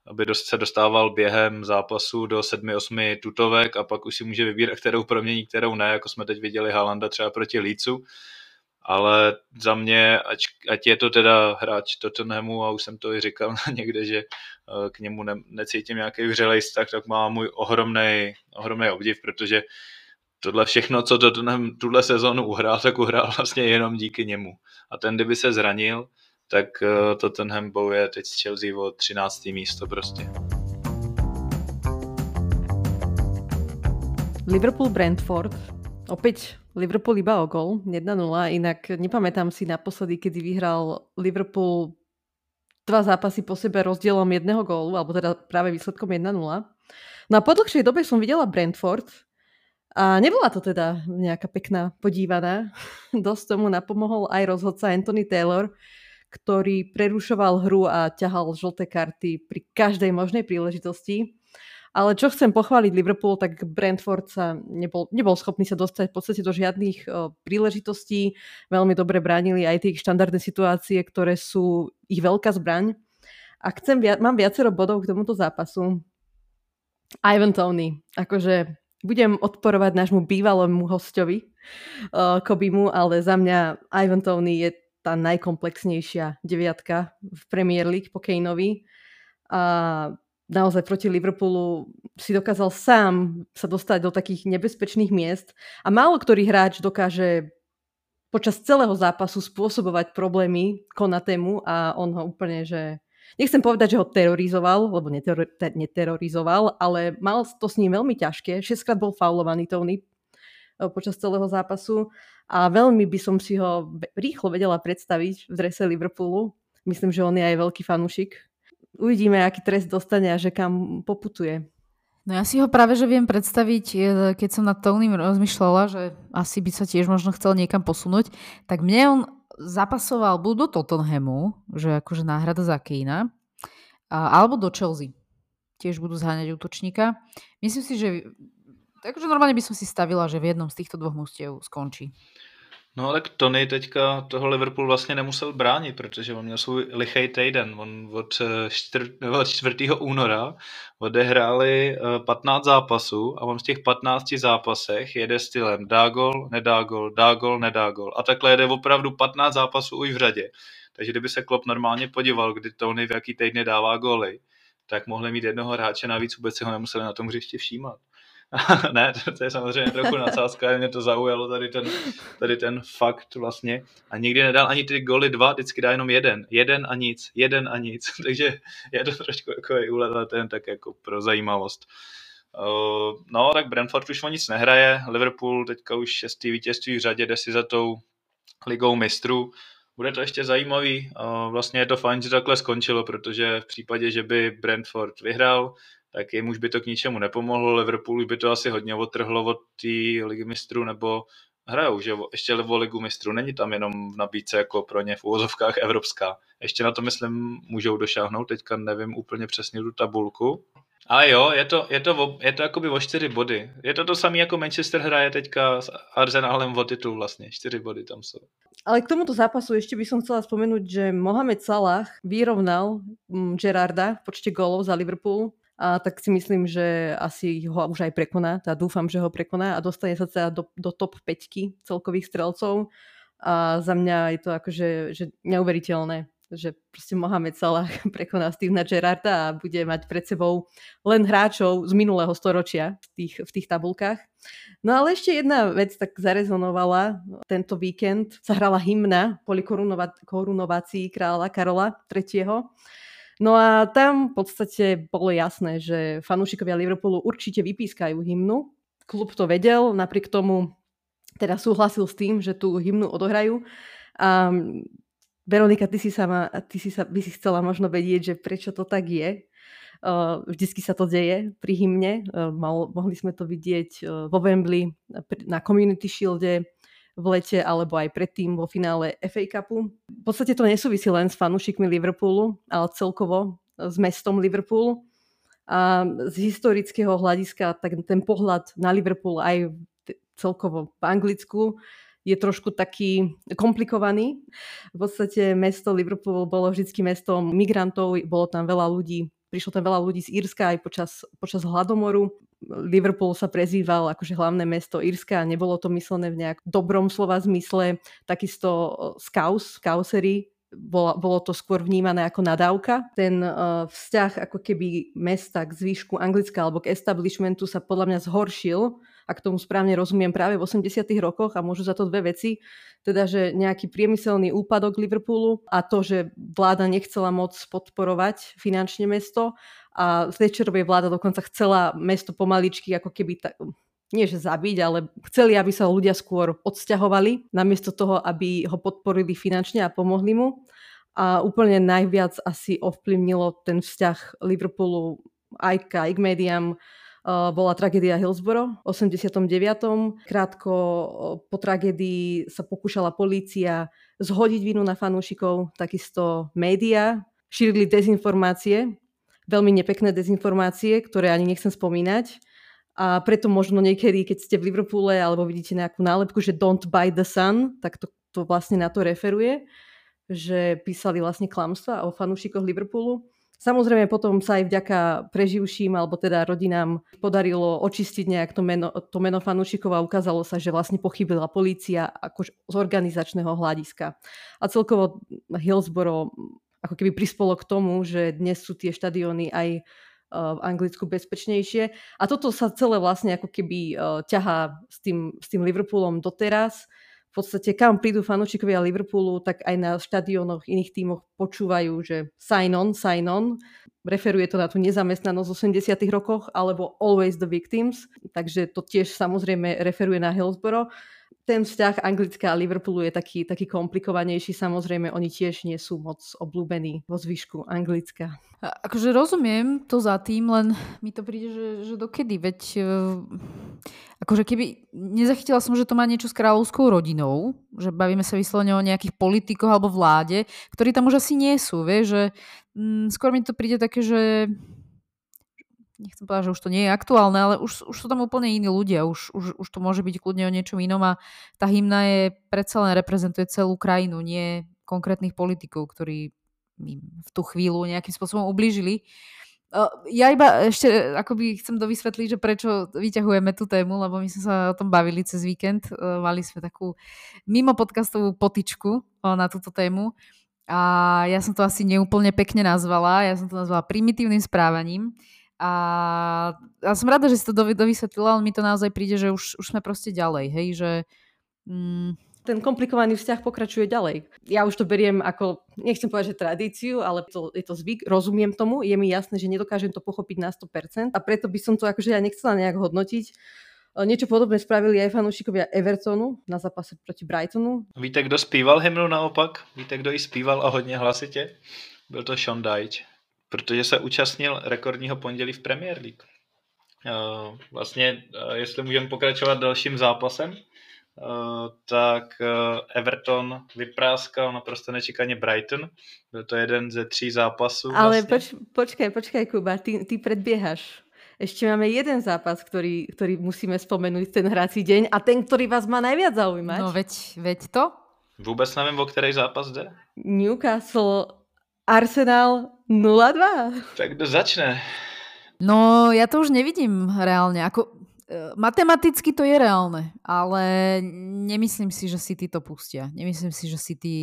aby se dostával během zápasu do 7-8 tutovek a pak už si může vybírat, kterou promění, kterou ne, jako jsme teď viděli Halanda třeba proti Lícu ale za mě, ať, ať je to teda hráč Tottenhamu a už jsem to i říkal [laughs] někde, že eh, k němu ne, necítím nějaký vřelej vztah, tak má můj ohromný obdiv, protože tohle všechno, co Tottenham tuhle sezonu uhrál, tak uhrál vlastně jenom díky němu. A ten, kdyby se zranil, tak eh, Tottenham bouje teď s Chelsea o 13. místo prostě. Liverpool Brentford. Opäť Liverpool iba o gol, 1-0, inak nepamätám si naposledy, kedy vyhral Liverpool dva zápasy po sebe rozdielom jedného gólu, alebo teda práve výsledkom 1-0. No a po dlhšej dobe som videla Brentford a nebola to teda nejaká pekná podívaná. [laughs] Dosť tomu napomohol aj rozhodca Anthony Taylor, ktorý prerušoval hru a ťahal žlté karty pri každej možnej príležitosti. Ale čo chcem pochváliť Liverpool, tak Brentford sa nebol, nebol schopný sa dostať v podstate do žiadnych o, príležitostí. Veľmi dobre bránili aj tie štandardné situácie, ktoré sú ich veľká zbraň. A chcem, mám viacero bodov k tomuto zápasu. Ivan Tony, akože budem odporovať nášmu bývalému hostovi uh, Kobimu, ale za mňa Ivan Tony je tá najkomplexnejšia deviatka v Premier League po Kaneovi. A naozaj proti Liverpoolu si dokázal sám sa dostať do takých nebezpečných miest a málo ktorý hráč dokáže počas celého zápasu spôsobovať problémy Konatému a on ho úplne, že nechcem povedať, že ho terorizoval, lebo neter- neterorizoval, ale mal to s ním veľmi ťažké. Šestkrát bol faulovaný Tony eh, počas celého zápasu a veľmi by som si ho rýchlo vedela predstaviť v drese Liverpoolu. Myslím, že on je aj veľký fanúšik uvidíme, aký trest dostane a že kam poputuje. No ja si ho práve, že viem predstaviť, keď som nad Tonym rozmýšľala, že asi by sa tiež možno chcel niekam posunúť, tak mne on zapasoval buď do Tottenhamu, že akože náhrada za Kejna, alebo do Chelsea. Tiež budú zháňať útočníka. Myslím si, že takže normálne by som si stavila, že v jednom z týchto dvoch mustiev skončí. No ale Tony teďka toho Liverpool vlastně nemusel bránit, protože on měl svůj lichej týden. On od, eh, od 4. února odehráli 15 eh, zápasů a on v těch 15 zápasech jede stylem dá gol, nedá gol, dá gol, nedá gol. A takhle jede opravdu 15 zápasů už v řadě. Takže kdyby se Klopp normálně podíval, kdy Tony v jaký týdny dává goly, tak mohli mít jednoho hráče, navíc vůbec si ho nemuseli na tom hřišti všímat. [laughs] ne, to, je samozřejmě trochu nadsázka, mě to zaujalo tady ten, tady ten fakt vlastně. A nikdy nedal ani ty goly dva, vždycky dá jenom jeden. Jeden a nic, jeden a nic. [laughs] Takže je to trošku jako úlet, ten tak jako pro zajímavost. Uh, no, tak Brentford už o nic nehraje, Liverpool teďka už šestý vítězství v řadě, jde si za tou ligou mistrů. Bude to ještě zajímavý, uh, vlastně je to fajn, že takhle skončilo, protože v případě, že by Brentford vyhrál, tak jim už by to k ničemu nepomohlo. Liverpool by to asi hodně otrhlo od té ligy mistrů, nebo hrajou, že ještě o ligu mistrů. Není tam jenom v nabídce jako pro ně v úvozovkách evropská. Ještě na to, myslím, můžou došáhnout, teďka nevím úplně přesně tu tabulku. Ale jo, je to, je to, je to jakoby o čtyři body. Je to to samé jako Manchester hraje teďka s Arsenalem o titul vlastně. Čtyři body tam jsou. Ale k tomuto zápasu ešte by som chcela spomenúť, že Mohamed Salah vyrovnal mm, Gerarda v počte gólov za Liverpool a tak si myslím, že asi ho už aj prekoná, teda dúfam, že ho prekoná a dostane sa teda do, do top 5 celkových strelcov a za mňa je to akože že neuveriteľné. že proste Mohamed Salah [laughs] prekoná Stevena Gerarda a bude mať pred sebou len hráčov z minulého storočia v tých, v tých tabulkách. No ale ešte jedna vec tak zarezonovala. Tento víkend sa hrala hymna kvôli korunovácii kráľa Karola III. No a tam v podstate bolo jasné, že fanúšikovia Liverpoolu určite vypískajú hymnu. Klub to vedel, napriek tomu teda súhlasil s tým, že tú hymnu odohrajú. A Veronika, ty si, sa ma, ty si sa, by si chcela možno vedieť, že prečo to tak je. Vždycky sa to deje pri hymne. Mohli sme to vidieť vo Wembley na Community Shielde v lete alebo aj predtým vo finále FA Cupu. V podstate to nesúvisí len s fanúšikmi Liverpoolu, ale celkovo s mestom Liverpool. A z historického hľadiska tak ten pohľad na Liverpool aj celkovo v Anglicku je trošku taký komplikovaný. V podstate mesto Liverpool bolo vždy mestom migrantov, bolo tam veľa ľudí, prišlo tam veľa ľudí z Írska aj počas, počas hladomoru. Liverpool sa prezýval akože hlavné mesto Írska a nebolo to myslené v nejak dobrom slova zmysle. Takisto Scouse, Scousery, bolo, bolo to skôr vnímané ako nadávka. Ten uh, vzťah ako keby mesta k zvýšku Anglicka alebo k establishmentu sa podľa mňa zhoršil ak tomu správne rozumiem, práve v 80 rokoch a môžu za to dve veci. Teda, že nejaký priemyselný úpadok Liverpoolu a to, že vláda nechcela moc podporovať finančne mesto a Thatcherovej vláda dokonca chcela mesto pomaličky ako keby ta, nie že zabiť, ale chceli, aby sa ľudia skôr odsťahovali, namiesto toho, aby ho podporili finančne a pomohli mu. A úplne najviac asi ovplyvnilo ten vzťah Liverpoolu aj k, aj k médiám bola tragédia Hillsboro v 89. Krátko po tragédii sa pokúšala polícia zhodiť vinu na fanúšikov, takisto média šírili dezinformácie, veľmi nepekné dezinformácie, ktoré ani nechcem spomínať. A preto možno niekedy, keď ste v Liverpoole alebo vidíte nejakú nálepku, že don't buy the sun, tak to, to vlastne na to referuje, že písali vlastne klamstva o fanúšikoch Liverpoolu. Samozrejme potom sa aj vďaka preživším alebo teda rodinám podarilo očistiť nejak to meno, to meno fanúšikov a ukázalo sa, že vlastne pochybila polícia ako z organizačného hľadiska. A celkovo Hillsboro ako keby prispolo k tomu, že dnes sú tie štadióny aj e, v Anglicku bezpečnejšie. A toto sa celé vlastne ako keby e, ťahá s tým, s tým Liverpoolom doteraz v podstate kam prídu fanúšikovia Liverpoolu, tak aj na štadiónoch iných tímoch počúvajú, že sign on, sign on. Referuje to na tú nezamestnanosť v 80 rokoch alebo always the victims, takže to tiež samozrejme referuje na Hillsborough ten vzťah Anglická a Liverpoolu je taký, taký komplikovanejší. Samozrejme, oni tiež nie sú moc obľúbení vo zvyšku Anglická. Akože rozumiem to za tým, len mi to príde, že, že dokedy, veď uh, akože keby nezachytila som, že to má niečo s kráľovskou rodinou, že bavíme sa vyslovene o nejakých politikoch alebo vláde, ktorí tam už asi nie sú, vie, že mm, skôr mi to príde také, že nechcem povedať, že už to nie je aktuálne, ale už, už sú tam úplne iní ľudia, už, už, už to môže byť kľudne o niečom inom a tá hymna je predsa len reprezentuje celú krajinu, nie konkrétnych politikov, ktorí im v tú chvíľu nejakým spôsobom ublížili. Ja iba ešte akoby chcem dovysvetliť, že prečo vyťahujeme tú tému, lebo my sme sa o tom bavili cez víkend. Mali sme takú mimo podcastovú potičku na túto tému a ja som to asi neúplne pekne nazvala. Ja som to nazvala primitívnym správaním. A ja som rada, že si to dovysvetlila, ale mi to naozaj príde, že už, už sme proste ďalej, hej, že... Mm, ten komplikovaný vzťah pokračuje ďalej. Ja už to beriem ako, nechcem povedať, že tradíciu, ale to, je to zvyk, rozumiem tomu, je mi jasné, že nedokážem to pochopiť na 100% a preto by som to akože ja nechcela nejak hodnotiť. E, niečo podobné spravili aj fanúšikovia Evertonu na zápase proti Brightonu. Víte, kdo zpíval hymnu naopak? Víte, kdo ji zpíval a hodně hlasitě? Byl to Sean Dyche protože se účastnil rekordního pondělí v Premier League. Eh, vlastně, eh, jestli můžeme pokračovat dalším zápasem, eh, tak Everton vypráskal naprosto nečekaně Brighton. Byl to jeden ze tří zápasů. Ale vlastně. poč, počkaj, počkaj Kuba, ty, ty predbiehaš. Ešte máme jeden zápas, ktorý, ktorý musíme spomenúť ten hrací deň a ten, ktorý vás má najviac zaujímať. No veď, veď to. Vůbec nevím, o který zápas jde. Newcastle Arsenal 0-2. Tak kto začne? No, ja to už nevidím reálne. Ako, e, matematicky to je reálne, ale nemyslím si, že si ty to pustia. Nemyslím si, že si ty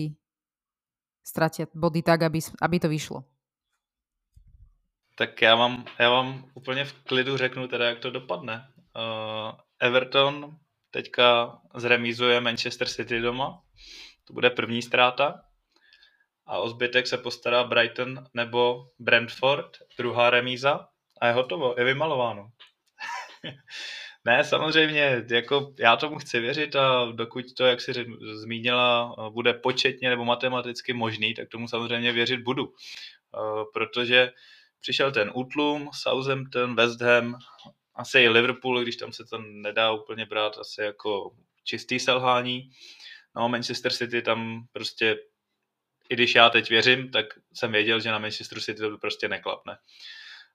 ztratia body tak, aby, aby to vyšlo. Tak já vám, já vám úplně v klidu řeknu teda, jak to dopadne. Uh, Everton teďka zremízuje Manchester City doma. To bude první ztráta. A o zbytek se postará Brighton nebo Brentford, druhá remíza. A je hotovo, je vymalováno. [laughs] ne, samozřejmě, jako já tomu chci věřit a dokud to, jak si zmínila, bude početně nebo matematicky možný, tak tomu samozřejmě věřit budu. Uh, protože přišel ten útlum, Southampton, West Ham, asi i Liverpool, když tam se to nedá úplně brát asi jako čistý selhání. No, Manchester City tam prostě, i když já teď věřím, tak jsem věděl, že na Manchester City to prostě neklapne.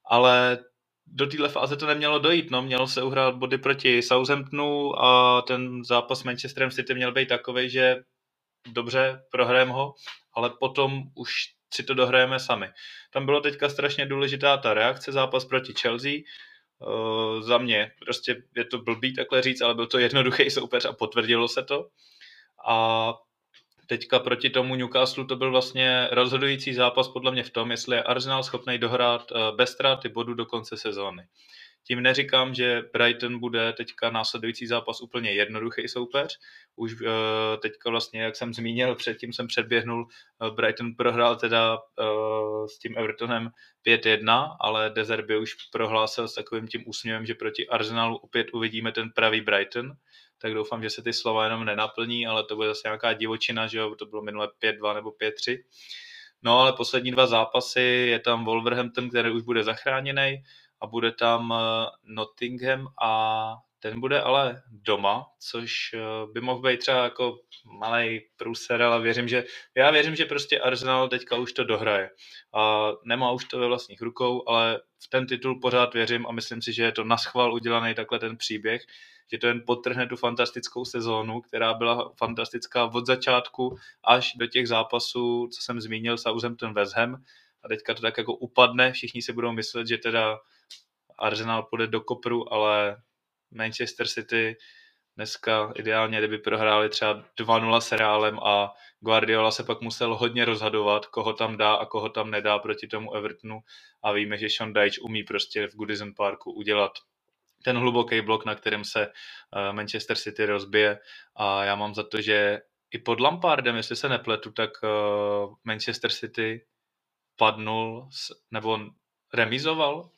Ale do téhle fáze to nemělo dojít, no, mělo se uhrát body proti Southamptonu a ten zápas s Manchesterem City měl být takový, že dobře, prohrajeme ho, ale potom už si to dohrajeme sami. Tam bylo teďka strašně důležitá ta reakce, zápas proti Chelsea, uh, za mě, prostě je to blbý takhle říct, ale byl to jednoduchý soupeř a potvrdilo se to. A teďka proti tomu Newcastle to byl vlastně rozhodující zápas podle mě v tom, jestli je Arsenal schopný dohrát uh, bez ztráty bodu do konce sezóny. Tím neříkám, že Brighton bude teďka následující zápas úplně jednoduchý soupeř. Už uh, teďka vlastně, jak jsem zmínil, předtím jsem předběhnul, uh, Brighton prohrál teda s tím Evertonem 5-1, ale Dezerby už prohlásil s takovým tím úsměvem, že proti Arsenalu opět uvidíme ten pravý Brighton tak doufám, že se ty slova jenom nenaplní, ale to bude zase nějaká divočina, že jo, to bylo minule 5-2 nebo 5-3. No ale poslední dva zápasy je tam Wolverhampton, který už bude zachráněný, a bude tam eh, Nottingham a ten bude ale doma, což eh, by mohl být třeba jako malý průser, ale věřím, že já věřím, že prostě Arsenal teďka už to dohraje. A nemá už to ve vlastních rukou, ale v ten titul pořád věřím a myslím si, že je to na schvál udělaný takhle ten příběh, že to jen podtrhne tu fantastickou sezónu, která byla fantastická od začátku až do těch zápasů, co jsem zmínil, Southampton West Ham. A teďka to tak jako upadne, všichni si budou myslet, že teda Arsenal půjde do kopru, ale Manchester City dneska ideálně, kdyby prohráli třeba 2-0 s Reálem a Guardiola se pak musel hodně rozhadovat, koho tam dá a koho tam nedá proti tomu Evertonu a víme, že Sean Dyche umí prostě v Goodison Parku udělat ten hluboký blok, na kterém se eh, Manchester City rozbije a já mám za to, že i pod Lampardem, jestli se nepletu, tak eh, Manchester City padnul nebo remizoval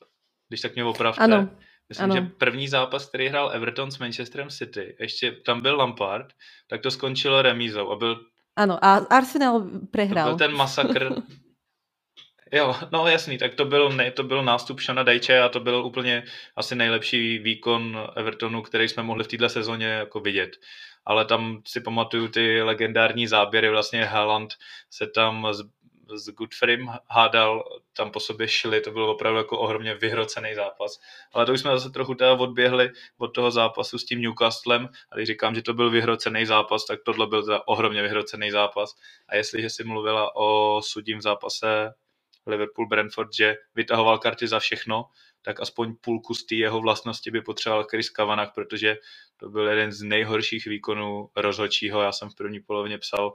když tak mě opravte. Ano. Myslím, ano. že první zápas, který hrál Everton s Manchesterem City, ještě tam byl Lampard, tak to skončilo remízou a byl... Ano, a Arsenal prehrál. To byl ten masakr. [laughs] jo, no jasný, tak to byl, ne, to byl nástup Shana Dajče a to byl úplně asi nejlepší výkon Evertonu, který jsme mohli v této sezóně jako vidět. Ale tam si pamatuju ty legendární záběry, vlastně Haaland se tam s Goodfrym hádal, tam po sobě šili, to byl opravdu jako ohromně vyhrocený zápas. Ale to už jsme zase trochu teda odběhli od toho zápasu s tím Newcastlem a když říkám, že to byl vyhrocený zápas, tak tohle byl teda ohromně vyhrocený zápas. A jestliže si mluvila o sudím zápase Liverpool-Brentford, že vytahoval karty za všechno, tak aspoň půlku z té jeho vlastnosti by potřeboval Chris Kavanagh, protože to byl jeden z nejhorších výkonů rozhodčího. Já jsem v první polovině psal,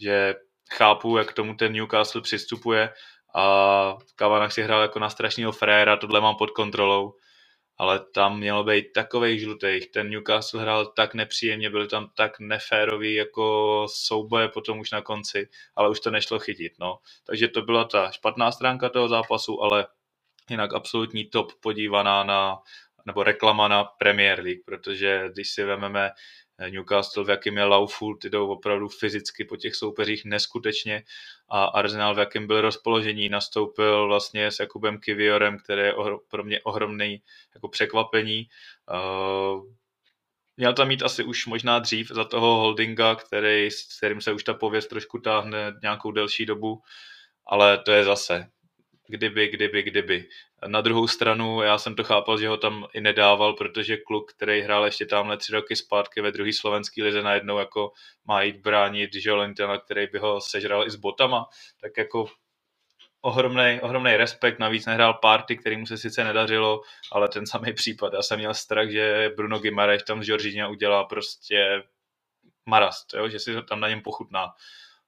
že chápu, jak k tomu ten Newcastle přistupuje a Kavanagh si hrál jako na strašného fréra, tohle mám pod kontrolou, ale tam mělo být takovej žlutý. Ten Newcastle hrál tak nepříjemně, byl tam tak neférový jako souboje potom už na konci, ale už to nešlo chytit. No. Takže to byla ta špatná stránka toho zápasu, ale jinak absolutní top podívaná na nebo reklama na Premier League, protože když si vezmeme Newcastle, v jakém je laufu, ty jdou opravdu fyzicky po těch soupeřích neskutečně a Arsenal, v jakém byl rozpoložení, nastoupil vlastně s Jakubem Kiviorem, který je pro mě ohromný jako překvapení. Uh, měl tam mít asi už možná dřív za toho holdinga, který, s kterým se už ta pověst trošku táhne nějakou delší dobu, ale to je zase kdyby, kdyby, kdyby. Na druhou stranu já jsem to chápal, že ho tam i nedával, protože kluk, který hrál ještě tamhle tři roky zpátky ve druhé slovenské lize najednou jako má jít bránit Jolentena, který by ho sežral i s botama, tak jako ohromný, ohromný respekt, navíc nehrál party, který mu se sice nedařilo, ale ten samý případ. Já jsem měl strach, že Bruno Gimareš tam z Georgina udělá prostě marast, jo? že si tam na něm pochutná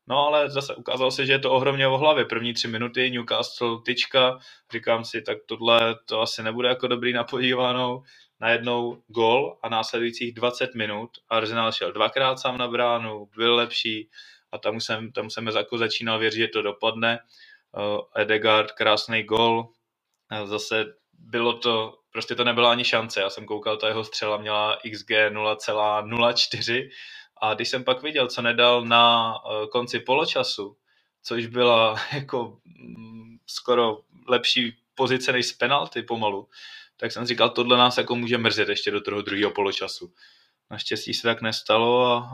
No ale zase ukázalo se, že je to ohromně o hlavě. První tři minuty Newcastle tyčka, říkám si, tak tohle to asi nebude jako dobrý na podívanou. Najednou gol a následujících 20 minut Arsenal šel dvakrát sám na bránu, byl lepší a tam jsem, tam jsem jako začínal věřit, že to dopadne. Edegard, krásný gol. Zase bylo to, prostě to nebyla ani šance. Já jsem koukal, ta jeho střela měla XG 0,04 a když jsem pak viděl, co nedal na eh, konci poločasu, což byla [laughs] jako mm, skoro lepší pozice než z penalty pomalu, tak jsem říkal, tohle nás jako může mrzet ještě do toho druhého poločasu. Naštěstí se tak nestalo a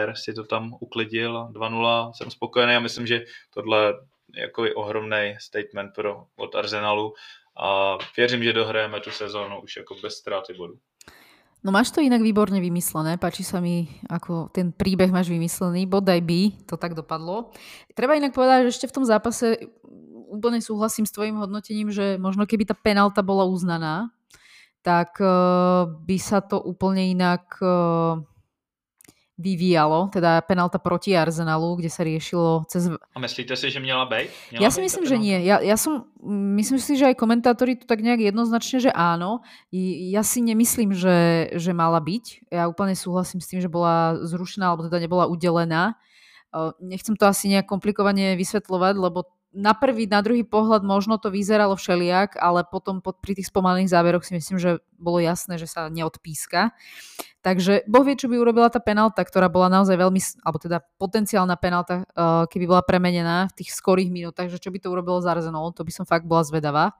uh, si to tam uklidil a 2-0 jsem spokojený a myslím, že tohle je jako ohromný statement pro, od Arsenalu a věřím, že dohrajeme tu sezónu už jako bez ztráty bodu. No máš to inak výborne vymyslené, páči sa mi, ako ten príbeh máš vymyslený, bodaj by to tak dopadlo. Treba inak povedať, že ešte v tom zápase úplne súhlasím s tvojim hodnotením, že možno keby tá penalta bola uznaná, tak uh, by sa to úplne inak uh, vyvíjalo, teda penalta proti Arsenalu, kde sa riešilo cez... A myslíte si, že měla být? Měla ja si myslím, že nie. Ja, ja som, myslím si, že aj komentátori to tak nejak jednoznačne, že áno. Ja si nemyslím, že, že mala byť. Ja úplne súhlasím s tým, že bola zrušená, alebo teda nebola udelená. Nechcem to asi nejak komplikovane vysvetľovať, lebo na prvý, na druhý pohľad možno to vyzeralo všelijak, ale potom pod, pri tých spomalých záberoch si myslím, že bolo jasné, že sa neodpíska. Takže Boh vie, čo by urobila tá penalta, ktorá bola naozaj veľmi, alebo teda potenciálna penalta, uh, keby bola premenená v tých skorých minútach, že čo by to urobilo za Arsenal, to by som fakt bola zvedavá.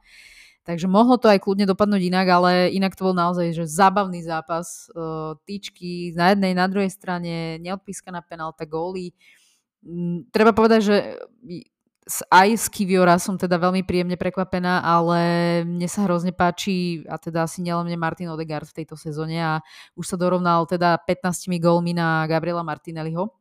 Takže mohlo to aj kľudne dopadnúť inak, ale inak to bol naozaj že zábavný zápas. Uh, tyčky na jednej, na druhej strane, neodpískaná penalta, góly. Mm, treba povedať, že aj z Kiviora som teda veľmi príjemne prekvapená, ale mne sa hrozne páči, a teda asi nielen mne Martin Odegaard v tejto sezóne a už sa dorovnal teda 15 gólmi na Gabriela Martinelliho.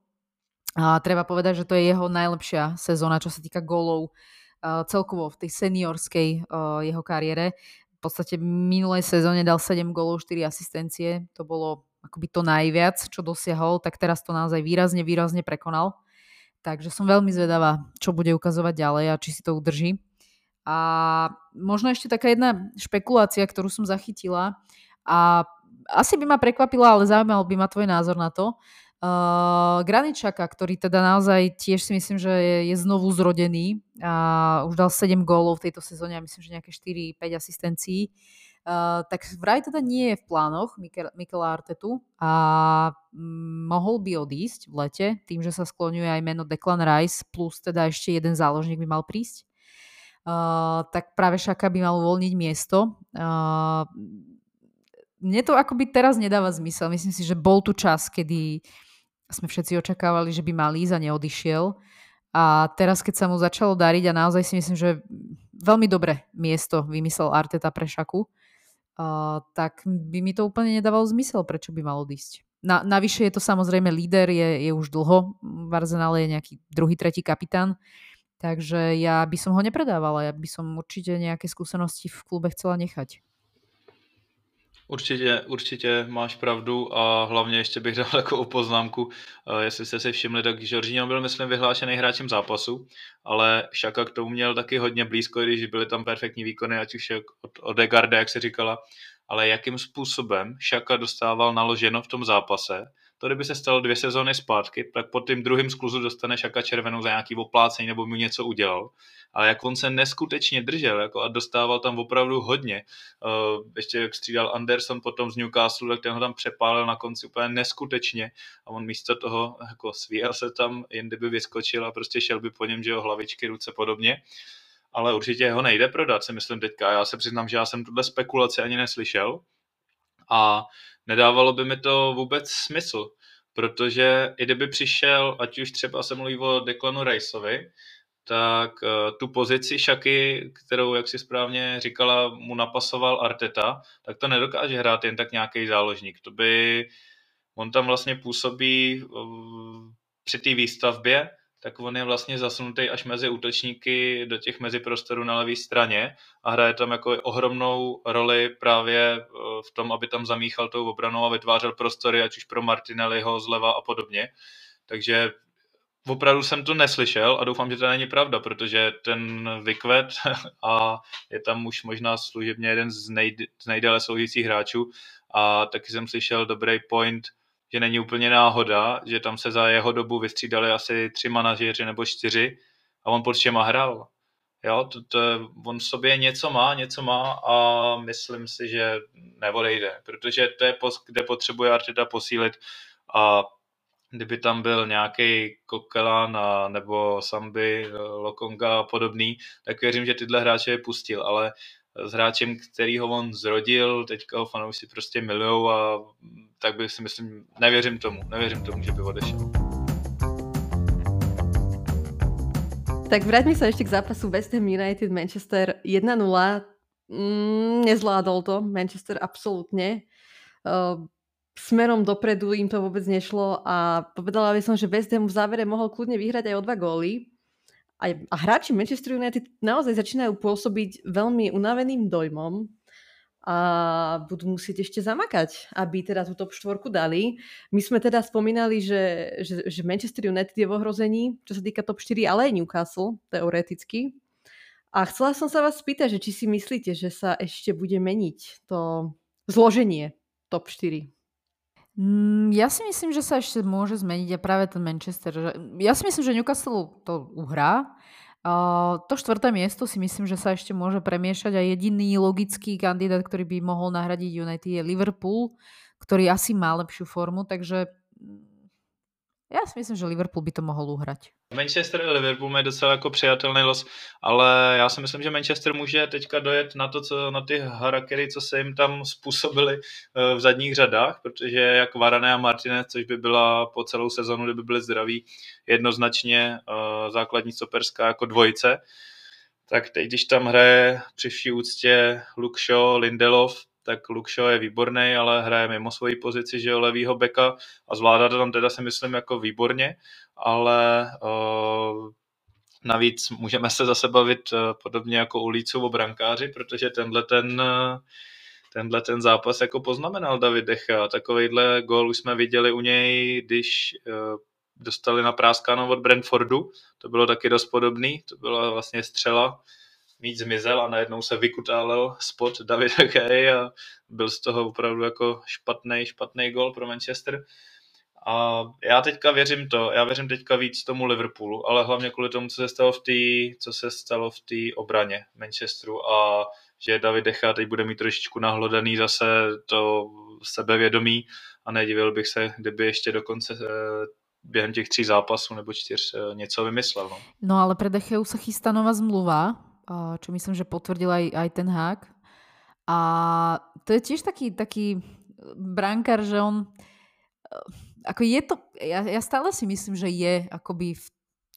A treba povedať, že to je jeho najlepšia sezóna, čo sa týka gólov uh, celkovo v tej seniorskej uh, jeho kariére. V podstate minulej sezóne dal 7 gólov, 4 asistencie. To bolo akoby to najviac, čo dosiahol, tak teraz to naozaj výrazne, výrazne prekonal. Takže som veľmi zvedavá, čo bude ukazovať ďalej a či si to udrží. A možno ešte taká jedna špekulácia, ktorú som zachytila a asi by ma prekvapila, ale zaujímal by ma tvoj názor na to. Uh, Graničaka, ktorý teda naozaj tiež si myslím, že je, je znovu zrodený a už dal 7 gólov v tejto sezóne a myslím, že nejaké 4-5 asistencií. Uh, tak vraj teda nie je v plánoch Mikel, Artetu a mm, mohol by odísť v lete, tým, že sa skloňuje aj meno Declan Rice, plus teda ešte jeden záložník by mal prísť. Uh, tak práve Šaka by mal uvoľniť miesto. Uh, mne to akoby teraz nedáva zmysel. Myslím si, že bol tu čas, kedy sme všetci očakávali, že by mal ísť a neodišiel. A teraz, keď sa mu začalo dariť a naozaj si myslím, že veľmi dobré miesto vymyslel Arteta pre Šaku, uh, tak by mi to úplne nedávalo zmysel, prečo by mal odísť. Na, navyše je to samozrejme líder, je, je už dlho, v Arsenale je nejaký druhý, tretí kapitán, takže ja by som ho nepredávala, ja by som určite nejaké skúsenosti v klube chcela nechať. Určitě, určitě máš pravdu a hlavně ještě bych [laughs] dal takovou poznámku, eh, jestli jste si všimli, tak Jorginho byl, myslím, vyhlášený hráčem zápasu, ale Šaka k tomu měl taky hodně blízko, když byly tam perfektní výkony, ať už od Odegarda, jak se říkala, ale jakým způsobem Šaka dostával naloženo v tom zápase, to kdyby se stalo dvě sezóny zpátky, tak pod tím druhým skluzu dostane Šaka červenou za nějaký oplácení nebo mu něco udělal. Ale jak on se neskutečně držel jako a dostával tam opravdu hodně. Uh, ještě jak střídal Anderson potom z Newcastle, tak ten ho tam přepálil na konci úplně neskutečně a on místo toho jako svíjel se tam, jen kdyby vyskočil a prostě šel by po něm, že jo, hlavičky, ruce podobně ale určitě ho nejde prodat, si myslím teďka. Já se přiznám, že já jsem tuhle spekulaci ani neslyšel a nedávalo by mi to vůbec smysl, protože i kdyby přišel, ať už třeba se mluví o Declanu Riceovi, tak uh, tu pozici Šaky, kterou, jak si správně říkala, mu napasoval Arteta, tak to nedokáže hrát jen tak nějaký záložník. To by, on tam vlastně působí při té výstavbě, tak on je vlastně zasunutý až mezi útočníky do těch meziprostorů na levé straně a hraje tam jako ohromnou roli právě eh, v tom, aby tam zamíchal tou obranou a vytvářel prostory, ať už pro Martinelliho zleva a podobně. Takže opravdu jsem to neslyšel a doufám, že to není pravda, protože ten vykvet [laughs] a je tam už možná služebně jeden z, nej, z nejdéle sloužících hráčů a taky jsem slyšel dobrý point, že není úplně náhoda, že tam se za jeho dobu vystřídali asi tři manažeři nebo čtyři a on pod všema hrál. Jo, to, to, on v sobě něco má, něco má a myslím si, že neodejde, protože to je, kde potřebuje Arteta posílit a kdyby tam byl nějaký Kokelan nebo Sambi, Lokonga a podobný, tak věřím, že tyhle hráče je pustil, ale s hráčem, který ho on zrodil, teďka ho fanoušci prostě milujou a tak by si myslím, nevěřím tomu, nevěřím tomu, že by odešel. Tak vráťme sa ešte k zápasu West Ham United Manchester 1-0. Mm, nezvládol to Manchester absolútne. Uh, smerom dopredu im to vôbec nešlo a povedala by som, že West Ham v závere mohol kľudne vyhrať aj o dva góly. A, a hráči Manchester United naozaj začínajú pôsobiť veľmi unaveným dojmom a budú musieť ešte zamakať, aby teda tú top štvorku dali. My sme teda spomínali, že, že, že Manchester United je v ohrození, čo sa týka top 4, ale aj Newcastle, teoreticky. A chcela som sa vás spýtať, že či si myslíte, že sa ešte bude meniť to zloženie top 4? Mm, ja si myslím, že sa ešte môže zmeniť a práve ten Manchester. Ja si myslím, že Newcastle to uhrá, Uh, to štvrté miesto si myslím, že sa ešte môže premiešať a jediný logický kandidát, ktorý by mohol nahradiť United je Liverpool, ktorý asi má lepšiu formu, takže já si myslím, že Liverpool by to mohl uhrať. Manchester a Liverpool má docela jako přijatelný los, ale já si myslím, že Manchester může teďka dojet na to, co na ty harakery, co se jim tam způsobili eh, v zadních řadách, protože jak Varane a Martinez, což by byla po celou sezonu, kdyby byli zdraví, jednoznačně uh, základní stoperská jako dvojice, tak teď, když tam hraje při vší úctě Luke Shaw, Lindelof, tak Luke je výborný, ale hraje mimo svoji pozici, že jo, levýho beka a zvládá to tam teda si myslím jako výborně, ale uh, navíc můžeme se zase bavit uh, podobně jako u Líců o brankáři, protože tenhle ten uh, tenhle ten zápas jako poznamenal David Decha. Takovýhle gol už jsme viděli u něj, když uh, dostali na práskáno od Brentfordu. To bylo taky dost podobný. To byla vlastně střela mít zmizel a najednou se vykutálel spot Davida [laughs] Gay a byl z toho opravdu jako špatný, špatný gol pro Manchester. A já teďka věřím to, já věřím teďka víc tomu Liverpoolu, ale hlavně kvůli tomu, co se stalo v té, co se stalo v té obraně Manchesteru a že David Decha teď bude mít trošičku nahlodaný zase to sebevědomí a nedivil bych se, kdyby ještě dokonce eh, během těch tří zápasů nebo čtyř eh, něco vymyslel. No, no ale pre Decheu sa chystá nová zmluva, čo myslím, že potvrdil aj, aj ten hák. A to je tiež taký, taký brankár, že on ako je to, ja, ja stále si myslím, že je akoby v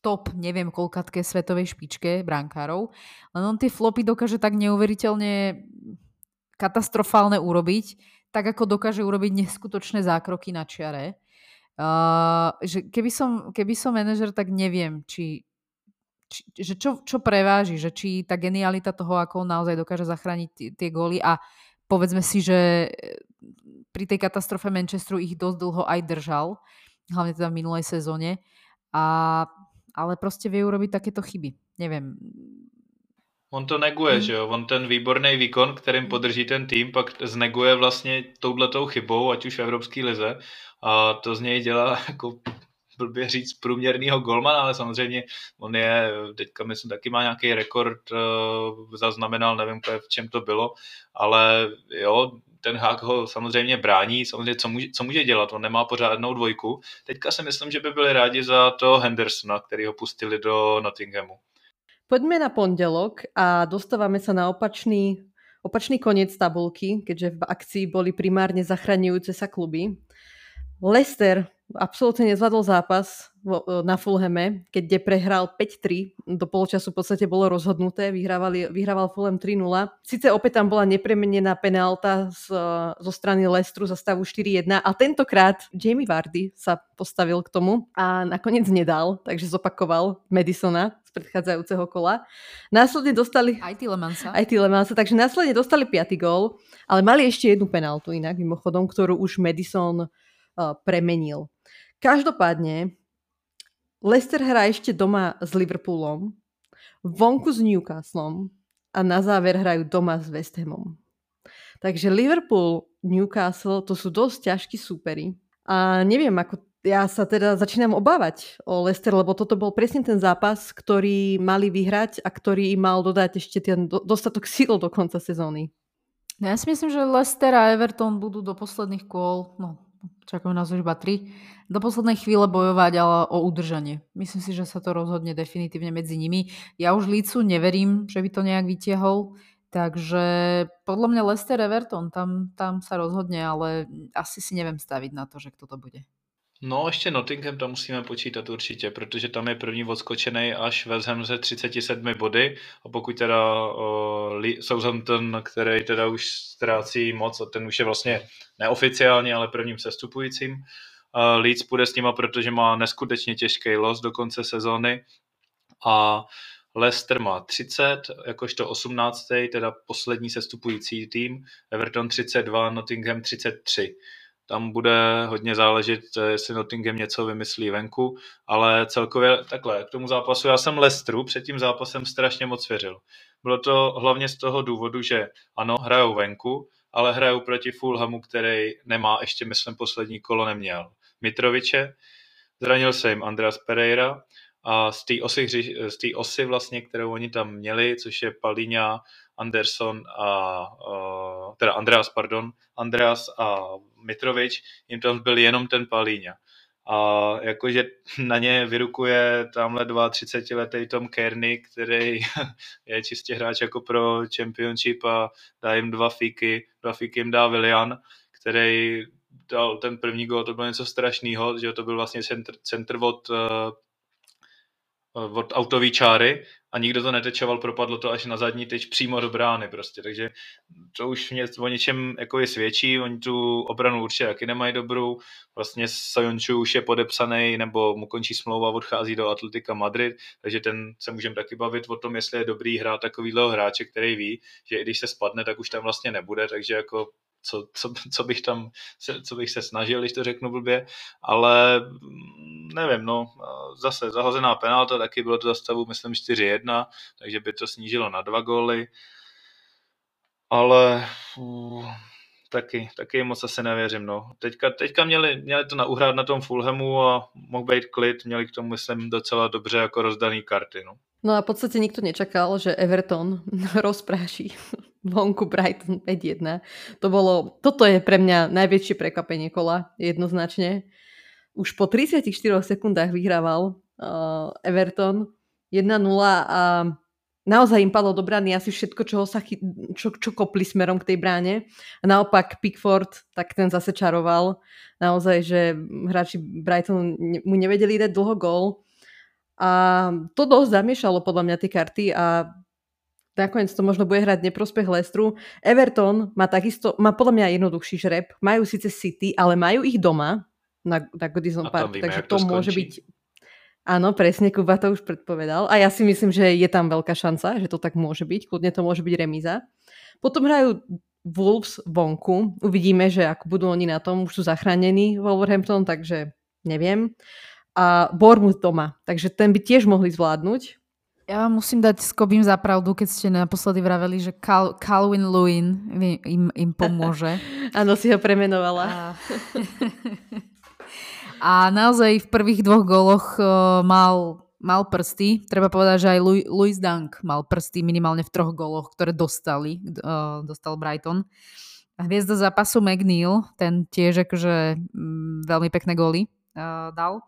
top, neviem koľkatke svetovej špičke brankárov, len on tie flopy dokáže tak neuveriteľne katastrofálne urobiť, tak ako dokáže urobiť neskutočné zákroky na čiare. Uh, že keby som, keby som manažer, tak neviem, či, či, že čo, čo preváži, že či tá genialita toho, ako on naozaj dokáže zachrániť tie góly a povedzme si, že e, pri tej katastrofe Manchesteru ich dosť dlho aj držal, hlavne teda v minulej sezóne, a, ale prostě vie urobiť takéto chyby. Neviem. On to neguje, hmm. že jo? On ten výborný výkon, kterým podrží ten tým, pak zneguje vlastně touhletou chybou, ať už v Evropské lize. A to z něj dělá [laughs] jako blbě říct průměrného golmana, ale samozřejmě on je, teďka myslím, taky má nějaký rekord, uh, zaznamenal, nevím, v čem to bylo, ale jo, ten hák ho samozřejmě brání, samozřejmě co může, co může dělat, on nemá pořádnou dvojku. Teďka si myslím, že by byli rádi za to Hendersona, který ho pustili do Nottinghamu. Poďme na pondelok a dostávame sa na opačný, opačný koniec tabulky, keďže v akcii boli primárne zachraňujúce sa kluby. Leicester absolútne nezvládol zápas na Fulhame, keď kde prehral 5-3. Do poločasu v podstate bolo rozhodnuté, vyhrávali, vyhrával Fulham 3-0. Sice opäť tam bola nepremenená penálta z, zo strany Leicesteru za stavu 4-1 a tentokrát Jamie Vardy sa postavil k tomu a nakoniec nedal, takže zopakoval Madisona z predchádzajúceho kola. Následne dostali... Aj Tilemansa. Aj Tilemansa, takže následne dostali piatý gól, ale mali ešte jednu penáltu inak, mimochodom, ktorú už Madison uh, premenil. Každopádne Leicester hrá ešte doma s Liverpoolom, vonku s Newcastlom a na záver hrajú doma s West Hamom. Takže Liverpool, Newcastle, to sú dosť ťažkí súperi. A neviem, ako ja sa teda začínam obávať o Leicester, lebo toto bol presne ten zápas, ktorý mali vyhrať a ktorý im mal dodať ešte ten dostatok síl do konca sezóny. No ja si myslím, že Leicester a Everton budú do posledných kôl, no čakajú nás už iba tri, do poslednej chvíle bojovať ale o udržanie. Myslím si, že sa to rozhodne definitívne medzi nimi. Ja už Lícu neverím, že by to nejak vytiehol, takže podľa mňa Leicester Everton, tam, tam sa rozhodne, ale asi si neviem staviť na to, že kto to bude. No, ještě Nottingham tam musíme počítat určitě, protože tam je první odskočený až West Ham ze 37 body. A pokud teda uh, Southampton, který teda už ztrácí moc, a ten už je vlastně neoficiálně, ale prvním sestupujícím, uh, Leeds půjde s nima, protože má neskutečně těžký los do konce sezóny. A Leicester má 30, jakožto 18. teda poslední sestupující tým, Everton 32, Nottingham 33 tam bude hodně záležet, eh, jestli Nottingham něco vymyslí venku, ale celkově takhle, k tomu zápasu já jsem Lestru před tím zápasem strašně moc věřil. Bylo to hlavně z toho důvodu, že ano, hrajou venku, ale hrajou proti Fulhamu, který nemá, ještě myslím, poslední kolo neměl. Mitroviče, zranil se jim Andreas Pereira a z té osy, osy vlastně, kterou oni tam měli, což je Palíňa, Anderson a, uh, teda Andreas, pardon, Andreas a Mitrovič, jim tam byl jenom ten Palíňa. A jakože [laughs] na ně vyrukuje tamhle 32 letý Tom Kearney, který [laughs] je čistě hráč jako pro Championship a dá jim dva fíky, dva fíky jim dá Willian, který dal ten první gol, to bylo něco strašného, že to byl vlastně centr, centr od, uh, od autové čáry a nikdo to netečoval, propadlo to až na zadní tyč přímo do brány prostě, takže to už mě o něčem jako je svědčí, oni tu obranu určitě taky nemají dobrou, vlastně Sajonču už je podepsaný, nebo mu končí smlouva, odchází do Atletika Madrid, takže ten se můžeme taky bavit o tom, jestli je dobrý hrát takovýhle hráče, který ví, že i když se spadne, tak už tam vlastně nebude, takže jako co, co, co, bych tam, co bych se snažil, když to řeknu blbě, ale mm, nevím, no, zase zahozená penalta, taky bylo to za stavu, myslím, 4-1, takže by to snížilo na dva góly, ale uh, taky, taky moc asi nevěřím, no. Teďka, teďka měli, měli to na uhrát na tom Fulhamu a mohl být klid, měli k tomu, myslím, docela dobře jako rozdaný karty, no. No a v podstate nikto nečakal, že Everton [laughs] rozpráši vonku Brighton 5-1. To bolo, toto je pre mňa najväčšie prekvapenie kola, jednoznačne. Už po 34 sekundách vyhrával uh, Everton 1-0 a naozaj im padlo do brány asi všetko, čo, sa chy- čo, čo kopli smerom k tej bráne. A naopak Pickford, tak ten zase čaroval. Naozaj, že hráči Brighton mu nevedeli dať dlho gól a to dosť zamiešalo podľa mňa tie karty a nakoniec to možno bude hrať neprospech Lestru. Everton má takisto, má podľa mňa jednoduchší žreb. Majú síce City, ale majú ich doma na, na Goodison Park, takže to, to môže byť Áno, presne, Kuba to už predpovedal. A ja si myslím, že je tam veľká šanca, že to tak môže byť. Kľudne to môže byť remíza. Potom hrajú Wolves vonku. Uvidíme, že ako budú oni na tom. Už sú zachránení Wolverhampton, takže neviem a Bournemouth doma. Takže ten by tiež mohli zvládnuť. Ja vám musím dať s Kobím za pravdu, keď ste naposledy vraveli, že Cal- Calvin Lewin im, im pomôže. [laughs] Áno, si ho premenovala. A... [laughs] a naozaj v prvých dvoch goloch uh, mal, mal prsty. Treba povedať, že aj Louis, Louis Dunk mal prsty minimálne v troch goloch, ktoré dostali, uh, dostal Brighton. Hviezda zápasu McNeil, ten tiež akože mm, veľmi pekné góly dal.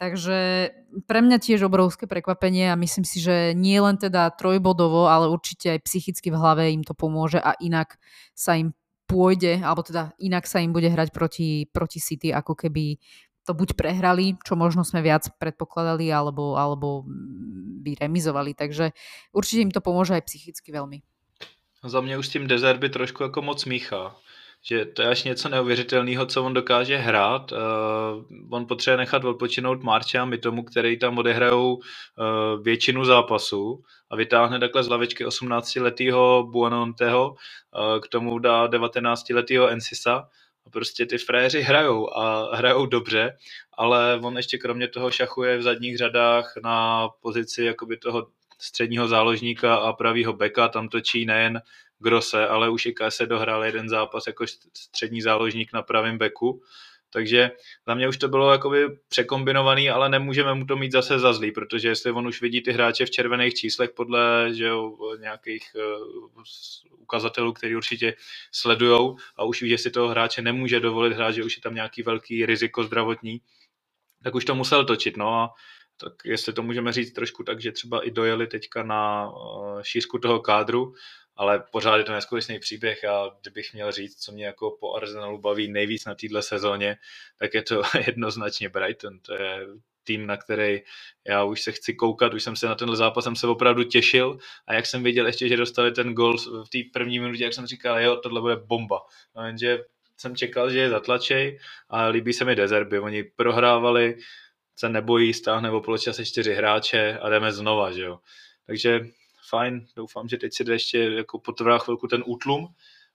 Takže pre mňa tiež obrovské prekvapenie a myslím si, že nie len teda trojbodovo, ale určite aj psychicky v hlave im to pomôže a inak sa im pôjde, alebo teda inak sa im bude hrať proti, proti City, ako keby to buď prehrali, čo možno sme viac predpokladali, alebo, alebo by remizovali. Takže určite im to pomôže aj psychicky veľmi. Za mě už s tím Desert by trošku jako moc míchá že to je až něco neuvěřitelného, co on dokáže hrát. Uh, on potřebuje nechat odpočinout Marče a tomu, který tam odehrajou uh, většinu zápasů a vytáhne takhle z lavičky 18-letého Buononteho, uh, k tomu dá 19-letého Ensisa a prostě ty fréři hrajou a hrajou dobře, ale on ještě kromě toho šachuje v zadních řadách na pozici jakoby toho středního záložníka a pravýho beka, tam točí nejen Grose, ale už i Kase dohrál jeden zápas jako střední záložník na pravém beku, takže za mě už to bylo jakoby překombinovaný, ale nemůžeme mu to mít zase za zlý, protože jestli on už vidí ty hráče v červených číslech podle že jo, nějakých uh, ukazatelů, který určitě sledujou a už ví, že si toho hráče nemůže dovolit hrát, že už je tam nějaký velký riziko zdravotní, tak už to musel točit. No a tak jestli to můžeme říct trošku tak, že třeba i dojeli teďka na uh, šířku toho kádru, ale pořád je to neskutečný příběh a kdybych měl říct, co mě jako po Arsenalu baví nejvíc na této sezóně, tak je to [laughs] jednoznačně Brighton. To je tým, na který já už se chci koukat, už jsem se na tenhle zápas jsem se opravdu těšil a jak jsem viděl ještě, že dostali ten gol v té první minutě, jak jsem říkal, jo, tohle bude bomba. No, jenže jsem čekal, že je zatlačej a líbí se mi Dezerby. Oni prohrávali, se nebojí, stáhne o poločase čtyři hráče a jdeme znova, že jo. Takže fajn, doufám, že teď si jde ještě jako potrvá chvilku ten útlum,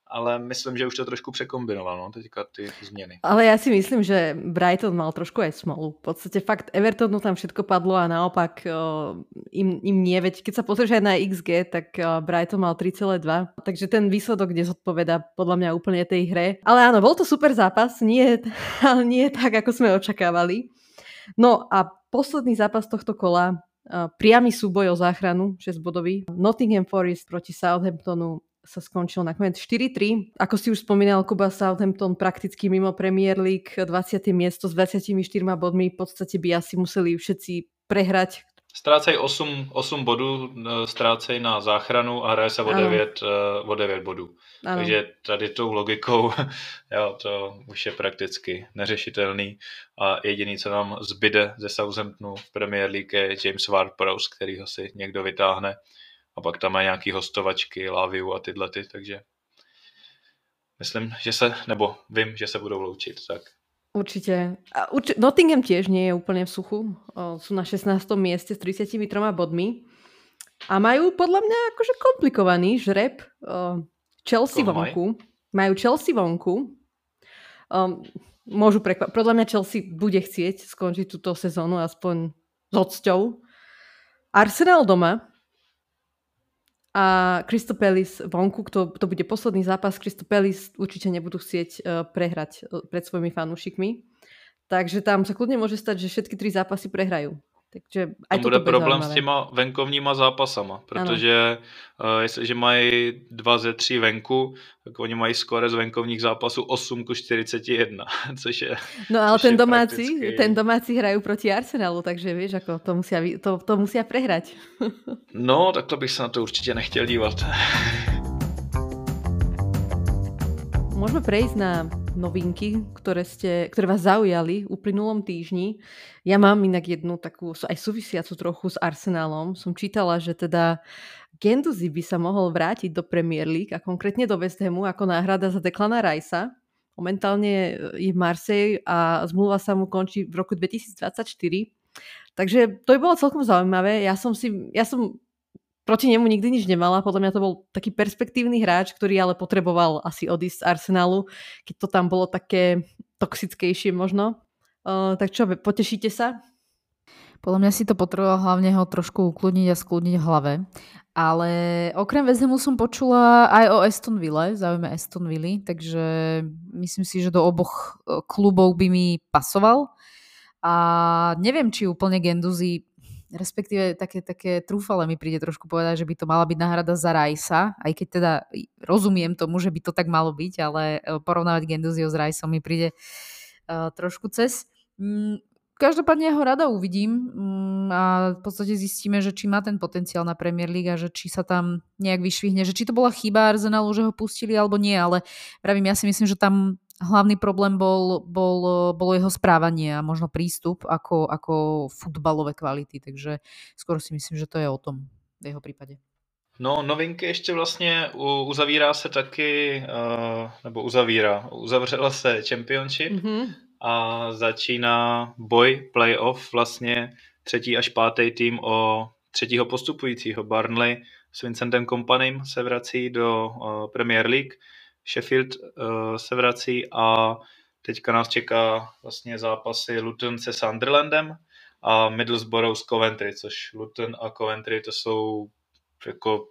ale myslím, že už to trošku překombinoval, no, teďka ty změny. Ale já si myslím, že Brighton mal trošku aj smolu. V podstate fakt Evertonu tam všetko padlo a naopak uh, im, im nie, veď keď sa pozrieš na XG, tak uh, Brighton mal 3,2, takže ten výsledok nezodpoveda podľa mňa úplne tej hre. Ale áno, bol to super zápas, nie, [laughs] ale nie tak, ako sme očakávali. No a posledný zápas tohto kola priamy súboj o záchranu, 6 bodový. Nottingham Forest proti Southamptonu sa skončil nakoniec 4-3. Ako si už spomínal, Kuba Southampton prakticky mimo Premier League, 20. miesto s 24 bodmi, v podstate by asi museli všetci prehrať, Ztrácejí 8, 8 bodů, e, ztrácejí na záchranu a hraje se o 9, e, o 9 bodů. Ano. Takže tady tou logikou [laughs] jo, to už je prakticky neřešitelný a jediný, co nám zbyde ze Southamptonu v Premier League je James Ward-Prowse, který ho si někdo vytáhne a pak tam má nějaký hostovačky, Laviu a tyhle ty, takže myslím, že se, nebo vím, že se budou loučit, tak Určite. A urči- Nottingham tiež nie je úplne v suchu. O, sú na 16. mieste s 33 bodmi. A majú podľa mňa akože komplikovaný žreb. O, Chelsea Koho vonku. Maj? Majú Chelsea vonku. O, môžu prekvap- Podľa mňa Chelsea bude chcieť skončiť túto sezónu aspoň s odsťou. Arsenal doma a Palace vonku, to, to bude posledný zápas. Palace určite nebudú chcieť uh, prehrať uh, pred svojimi fanúšikmi. Takže tam sa kľudne môže stať, že všetky tri zápasy prehrajú. Takže aj to bude problém zaujímavé. s těma venkovníma zápasama, protože uh, jestliže mají dva ze tří venku, tak oni mají skore z venkovních zápasů 8 ku 41, [laughs] což je No ale ten domáci, prakticky... ten domáci hrajú proti Arsenalu, takže víš, ako to musia, to, to musia prehrať. [laughs] no, tak to bych se na to určitě nechtěl dívat. [laughs] Môžeme prejsť na novinky, ktoré, ste, ktoré vás zaujali v uplynulom týždni. Ja mám inak jednu takú aj súvisiacu trochu s Arsenálom. Som čítala, že teda Genduzi by sa mohol vrátiť do Premier League a konkrétne do West Hamu ako náhrada za Declana Ricea. Momentálne je v Marseille a zmluva sa mu končí v roku 2024. Takže to by bolo celkom zaujímavé. Ja som, si, ja som proti nemu nikdy nič nemala. Podľa mňa to bol taký perspektívny hráč, ktorý ale potreboval asi odísť z Arsenalu, keď to tam bolo také toxickejšie možno. Uh, tak čo, potešíte sa? Podľa mňa si to potreboval hlavne ho trošku ukludniť a skludniť v hlave. Ale okrem Vezemu som počula aj o Aston Ville, záujme Aston Ville, takže myslím si, že do oboch e, klubov by mi pasoval. A neviem, či úplne Genduzi respektíve také, také trúfale mi príde trošku povedať, že by to mala byť náhrada za Rajsa, aj keď teda rozumiem tomu, že by to tak malo byť, ale e, porovnávať Genduzio s Rajsom mi príde uh, trošku cez. Mm, každopádne ho rada uvidím mm, a v podstate zistíme, že či má ten potenciál na Premier League a že či sa tam nejak vyšvihne, že či to bola chyba Arsenalu, že ho pustili alebo nie, ale pravím, ja si myslím, že tam hlavný problém bol, bol, bolo jeho správanie a možno prístup ako, ako futbalové kvality, takže skoro si myslím, že to je o tom v jeho prípade. No, novinky ještě vlastně uzavírá se taky, uh, nebo uzavírá, uzavřela se Championship mm-hmm. a začíná boj, playoff, vlastně třetí až pátý tým o třetího postupujícího. Barnley s Vincentem Kompanem se vrací do uh, Premier League Sheffield uh, se vrací a teďka nás čeká vlastně zápasy Luton se Sunderlandem a Middlesbrough s Coventry, což Luton a Coventry to jsou jako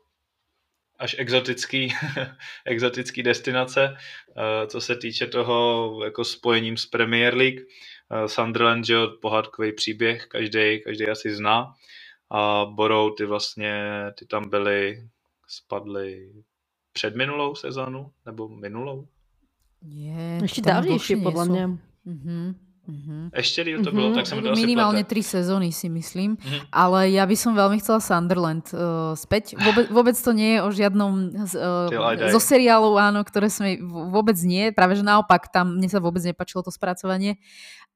až exotický, [laughs] exotický destinace, uh, co se týče toho jako spojením s Premier League. Uh, Sunderland, že pohádkový příběh, každý, každý asi zná. A Borou, ty vlastně, ty tam byly, spadly před minulou sezónu, nebo minulou? Je, Ještě dávnější, podle mě. Mm-hmm. Mm-hmm. Ešte díl to mm-hmm. bylo, tak sa mi to Minimálne tri sezóny si myslím, mm-hmm. ale ja by som veľmi chcela Sunderland uh, späť. Vôbec, vôbec to nie je o žiadnom uh, zo seriálov, áno, ktoré sme vôbec nie, práve že naopak, tam mne sa vôbec nepačilo to spracovanie,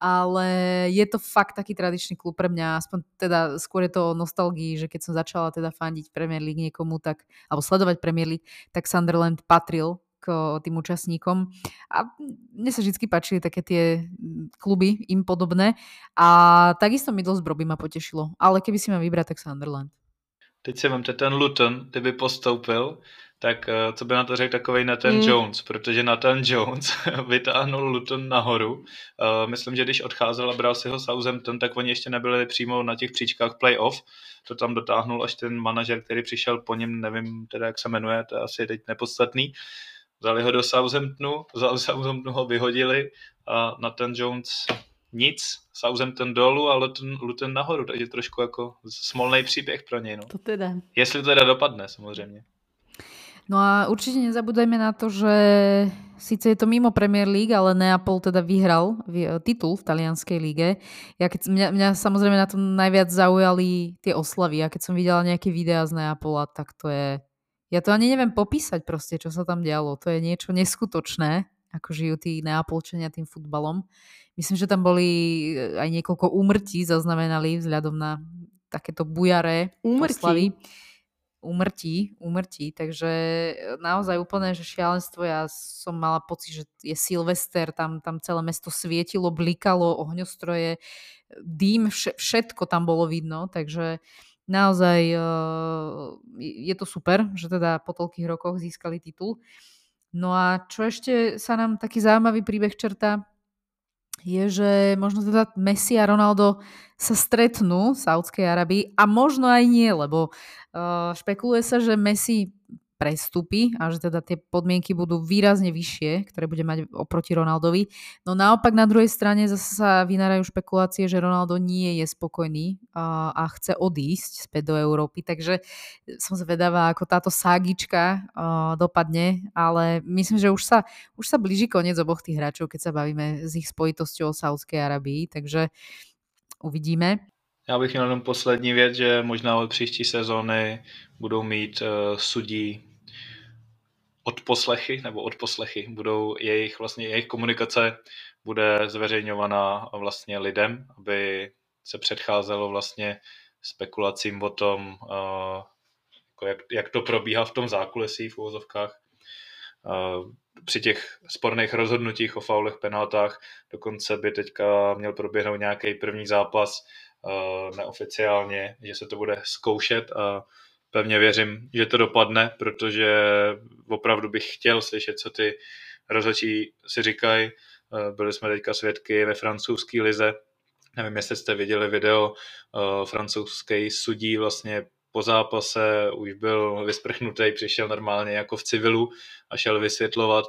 ale je to fakt taký tradičný klub pre mňa, aspoň teda skôr je to o nostalgii, že keď som začala teda fandiť Premier League niekomu, tak, alebo sledovať Premier League, tak Sunderland patril k tým účastníkom. A mne sa vždy páčili také tie kluby im podobné. A takisto Middlesbrough by ma potešilo. Ale keby si ma vybrať, tak Sunderland. Teď si vemte ten Luton, kdyby postoupil, tak uh, co by na to řekl takovej Nathan mm. Jones, protože Nathan Jones [laughs] vytáhnul Luton nahoru. Uh, myslím, že když odcházel a bral si ho Southampton, tak oni ještě nebyli přímo na těch příčkách playoff. To tam dotáhnul až ten manažer, který přišel po něm, nevím teda, jak se jmenuje, to je asi teď nepodstatný. Uh, Vzali ho do Southamptonu, z Southamptonu ho vyhodili a na ten Jones nic, Southampton dolů a Luton, Luton nahoru, takže trošku jako smolný příběh pro něj. No. To teda. Jestli to teda dopadne, samozřejmě. No a určite nezabúdajme na to, že síce je to mimo Premier League, ale Neapol teda vyhral titul v talianskej líge. Ja keď, mňa, mňa samozrejme na to najviac zaujali tie oslavy. A keď som videla nejaké videá z Neapola, tak to je ja to ani neviem popísať proste, čo sa tam dialo. To je niečo neskutočné, ako žijú tí neapolčania tým futbalom. Myslím, že tam boli eh, aj niekoľko úmrtí zaznamenali vzhľadom na takéto bujaré úmrtí. oslavy. Úmrtí, úmrtí, takže eh, naozaj úplne, že šialenstvo. Ja som mala pocit, že je Silvester, tam, tam celé mesto svietilo, blikalo, ohňostroje, dým, všetko tam bolo vidno, takže naozaj uh, je to super, že teda po toľkých rokoch získali titul. No a čo ešte sa nám taký zaujímavý príbeh čerta, je, že možno teda Messi a Ronaldo sa stretnú v Saudskej Arabii a možno aj nie, lebo uh, špekuluje sa, že Messi prestupy a že teda tie podmienky budú výrazne vyššie, ktoré bude mať oproti Ronaldovi. No naopak na druhej strane zase sa vynárajú špekulácie, že Ronaldo nie je spokojný a, a chce odísť späť do Európy, takže som zvedavá, ako táto ságička uh, dopadne, ale myslím, že už sa, už sa blíži koniec oboch tých hráčov, keď sa bavíme s ich spojitosťou o Saudskej Arabii, takže uvidíme. Já bych měl jenom poslední věc, že možná od příští sezóny budou mít uh, sudí odposlechy nebo odposlechy. Budou jejich, vlastně jejich komunikace bude zveřejňovaná vlastně lidem, aby se předcházelo vlastně spekulacím o tom, uh, jako jak, jak to probíhá v tom zákulisí v úvozovkách. Uh, při těch sporných rozhodnutích o faulech, penaltách, dokonce by teďka měl proběhnout nějaký první zápas neoficiálně, že se to bude zkoušet a pevně věřím, že to dopadne, protože opravdu bych chtěl slyšet, co ty rozhodčí si říkají. Eh, byli jsme teďka svědky ve francouzské lize. Nevím, jestli jste viděli video, eh, francouzský sudí vlastně po zápase už byl vysprchnutý, přišel normálně jako v civilu a šel vysvětlovat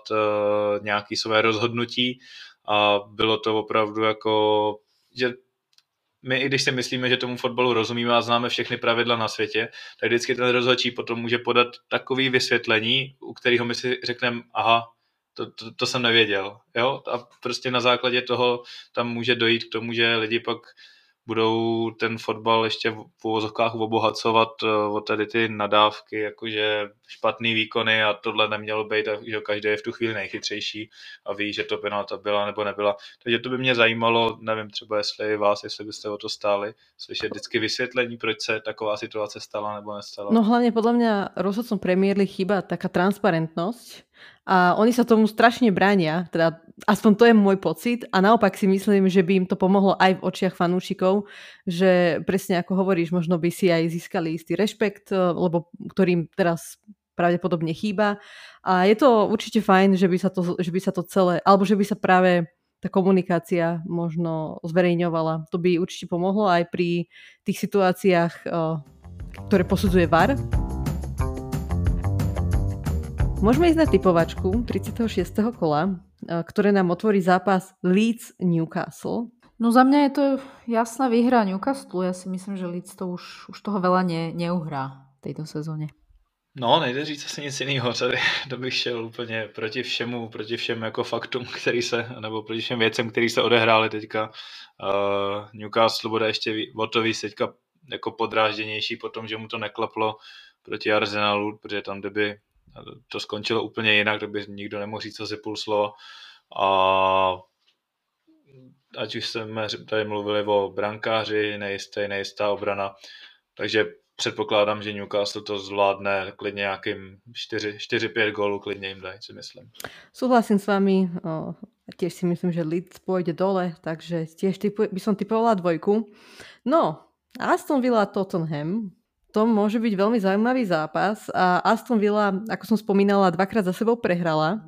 nějaký své rozhodnutí a bylo to opravdu jako, že my, i když si myslíme, že tomu fotbalu rozumíme a známe všechny pravidla na světě, tak vždycky ten rozhodčí potom může podat takový vysvětlení, u kterého my si řekneme, aha, to, to, to jsem nevěděl. Jo? A prostě na základě toho tam může dojít k tomu, že lidi pak budou ten fotbal ještě v uvozovkách obohacovat eh, o tady ty nadávky, jakože špatný výkony a tohle nemělo být, že každý je v tu chvíli nejchytřejší a ví, že to penalta byla nebo nebyla. Takže to by mě zajímalo, nevím třeba jestli vás, jestli byste o to stáli, slyšet vždycky vysvětlení, proč se taková situace stala nebo nestala. No hlavně podle mě rozhodcom Premier chýba taká transparentnosť a oni sa tomu strašne bránia, teda aspoň to je môj pocit a naopak si myslím, že by im to pomohlo aj v očiach fanúšikov, že presne ako hovoríš, možno by si aj získali istý rešpekt, lebo ktorým teraz pravdepodobne chýba. A je to určite fajn, že by sa to, že by sa to celé, alebo že by sa práve tá komunikácia možno zverejňovala. To by určite pomohlo aj pri tých situáciách, ktoré posudzuje VAR. Môžeme ísť na typovačku 36. kola, ktoré nám otvorí zápas Leeds-Newcastle. No za mňa je to jasná výhra Newcastle. Ja si myslím, že Leeds to už, už toho veľa ne, neuhrá v tejto sezóně. No, nejde říct asi nic jiného. Tady to bych šel úplně proti všemu, proti všem jako faktům, který se, nebo proti všem věcem, který se odehrály teďka. Uh, Newcastle bude ještě o to víc teďka jako podrážděnější po tom, že mu to neklaplo proti Arsenalu, protože tam, kdyby to skončilo úplně jinak, kdyby nikdo nemohl říct asi půl slova. A ať už jsme tady mluvili o brankáři, nejisté, nejistá obrana, takže předpokládám, že Newcastle to zvládne klidně nějakým 4-5 gólů, klidně jim dají, si myslím. Súhlasím s vami, o, tiež si myslím, že Leeds pôjde dole, takže tiež typu, by som typovala dvojku. No, Aston Villa Tottenham, to môže byť veľmi zaujímavý zápas a Aston Villa, ako som spomínala, dvakrát za sebou prehrala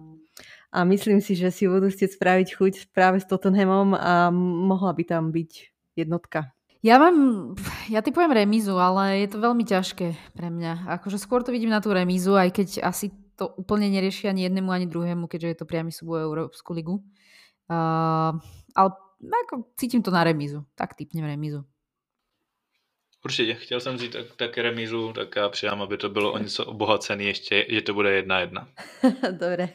a myslím si, že si budú chcieť spraviť chuť práve s Tottenhamom a mohla by tam byť jednotka. Ja mám, ja typujem remízu, ale je to veľmi ťažké pre mňa. Akože skôr to vidím na tú remízu, aj keď asi to úplne nerieši ani jednému, ani druhému, keďže je to priamy súboj Európsku ligu. Uh, ale ako cítim to na remízu. Tak typnem remízu. Určitě, chtěl jsem říct tak, tak remízu, tak já přijám, aby to bylo o něco obohacený ještě, že to bude jedna jedna. [laughs] Dobre.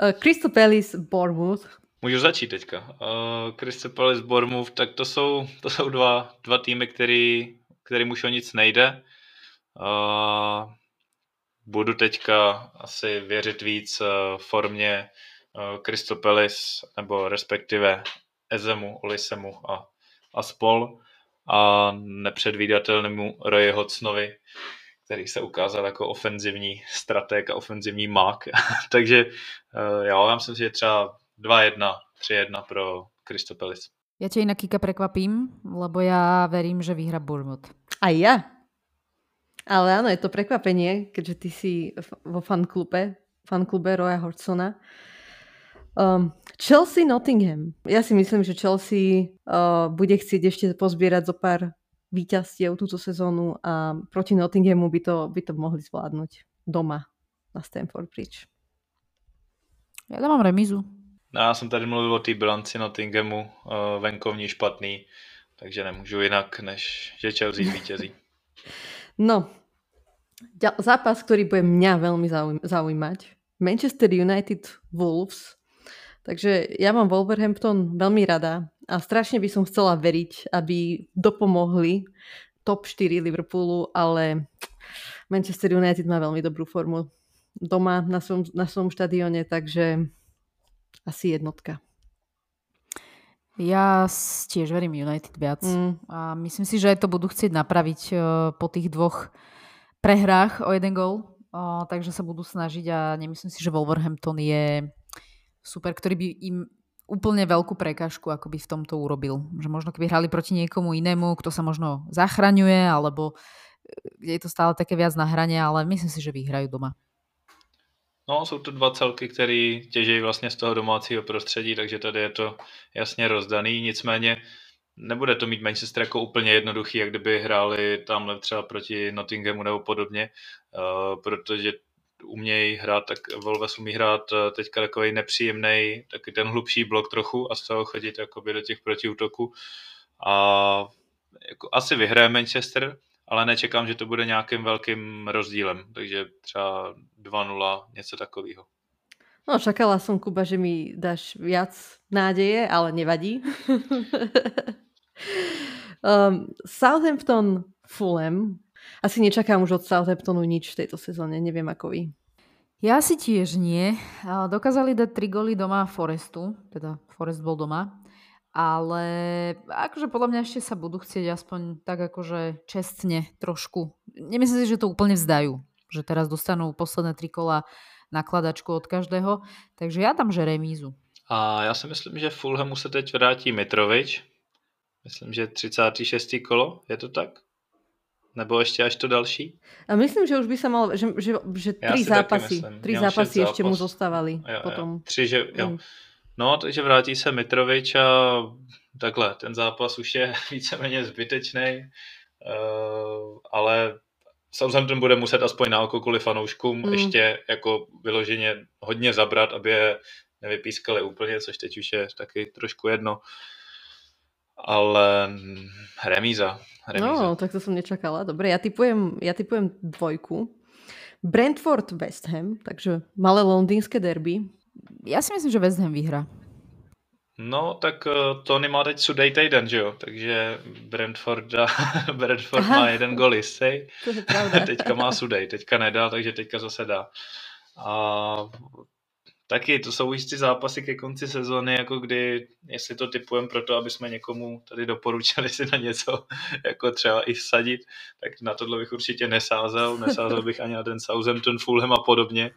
Uh, Crystal Palace, Bournemouth. Můžu začít teďka. Uh, Crystal Palace, Bournemouth, tak to jsou, to jsou dva, dva týmy, který, kterým už o nic nejde. Uh, budu teďka asi věřit víc uh, formě uh, Crystal Palace, nebo respektive Ezemu, Olisemu a, a spol a nepředvídatelnému Roy Hodsonovi, který se ukázal jako ofenzivní strateg a ofenzivní mák. [laughs] Takže uh, já vám myslím, že je třeba 2-1, 3-1 pro Kristopelis. Ja ťa inak Kika prekvapím, lebo ja verím, že vyhra Bournemouth. A ja? Ale áno, je to prekvapenie, keďže ty si vo fanklube, fanklube Roya Hodgsona. Um, Chelsea Nottingham. Ja si myslím, že Chelsea uh, bude chcieť ešte pozbierať zo pár víťazstiev túto sezónu a proti Nottinghamu by to, by to mohli zvládnuť doma na Stamford Bridge. Ja tam mám remizu. No, já jsem tady mluvil o té bilanci Nottinghamu, uh, venkovní špatný, takže nemůžu jinak, než že Chelsea vítězí. No, zápas, ktorý bude mňa veľmi zaujímať. Manchester United Wolves. Takže ja mám Wolverhampton veľmi rada a strašne by som chcela veriť, aby dopomohli top 4 Liverpoolu, ale Manchester United má veľmi dobrú formu doma na svojom, na svojom štadióne, takže asi jednotka. Ja tiež verím United viac mm. a myslím si, že aj to budú chcieť napraviť uh, po tých dvoch prehrách o jeden gol, uh, takže sa budú snažiť a nemyslím si, že Wolverhampton je super, ktorý by im úplne veľkú prekažku akoby v tomto urobil. Že možno keby hrali proti niekomu inému, kto sa možno zachraňuje, alebo e, je to stále také viac na hrane, ale myslím si, že vyhrajú doma. No, jsou to dva celky, které těží vlastně z toho domácího prostředí, takže tady je to jasně rozdaný. Nicméně nebude to mít Manchester jako úplně jednoduchý, jak kdyby hráli tamhle třeba proti Nottinghamu nebo podobně, uh, protože umějí hrát, tak Volves umí hrát uh, teďka takový nepříjemný, taky ten hlubší blok trochu a z toho chodit jakoby do těch protiútoků. A jako asi vyhraje Manchester, ale nečekám, že to bude nějakým velkým rozdílem, takže třeba 2-0, něco takového. No, čakala som, Kuba, že mi dáš viac nádeje, ale nevadí. um, [laughs] Southampton Fulham. Asi nečakám už od Southamptonu nič v tejto sezóne, neviem ako vy. Ja si tiež nie. Dokázali dať 3 góly doma Forestu, teda Forest bol doma ale akože podľa mňa ešte sa budú chcieť aspoň tak akože čestne trošku. Nemyslím si, že to úplne vzdajú, že teraz dostanú posledné tri kola nakladačku od každého, takže já tam že remízu. A já si myslím, že Fulhamu se teď vrátí Mitrovič. Myslím, že 36. kolo, je to tak? Nebo ještě až to další? A myslím, že už by se mal, že, že, že tři zápasy, tři zápasy ještě mu zostávali jo, potom. Jo. Tři, že, jo. Mm. No, takže vrátí se Mitrovič a takhle, ten zápas už je [laughs] víceméně zbytečný, uh, ale Southampton bude muset aspoň na oko kvůli fanouškům mm. ještě jako vyloženě hodně zabrat, aby je nevypískali úplně, což teď už je taky trošku jedno. Ale remíza. remíza. No, tak to jsem nečakala. Dobre, ja typujem, ja typujem dvojku. Brentford West Ham, takže malé londýnské derby. Já si myslím, že West Ham vyhrá. No, tak uh, Tony má teď sudej týden, že jo? Takže Brentford, [laughs] Brentford Aha. má jeden gol jistý. To je pravda. teďka má sudej, teďka nedá, takže teďka zase dá. A taky to jsou jistý zápasy ke konci sezóny, jako kdy, jestli to typujeme proto, aby jsme někomu tady doporučili si na něco [laughs] jako třeba i vsadit, tak na tohle bych určitě nesázel, nesázel bych ani na ten Southampton, Fulham a podobně.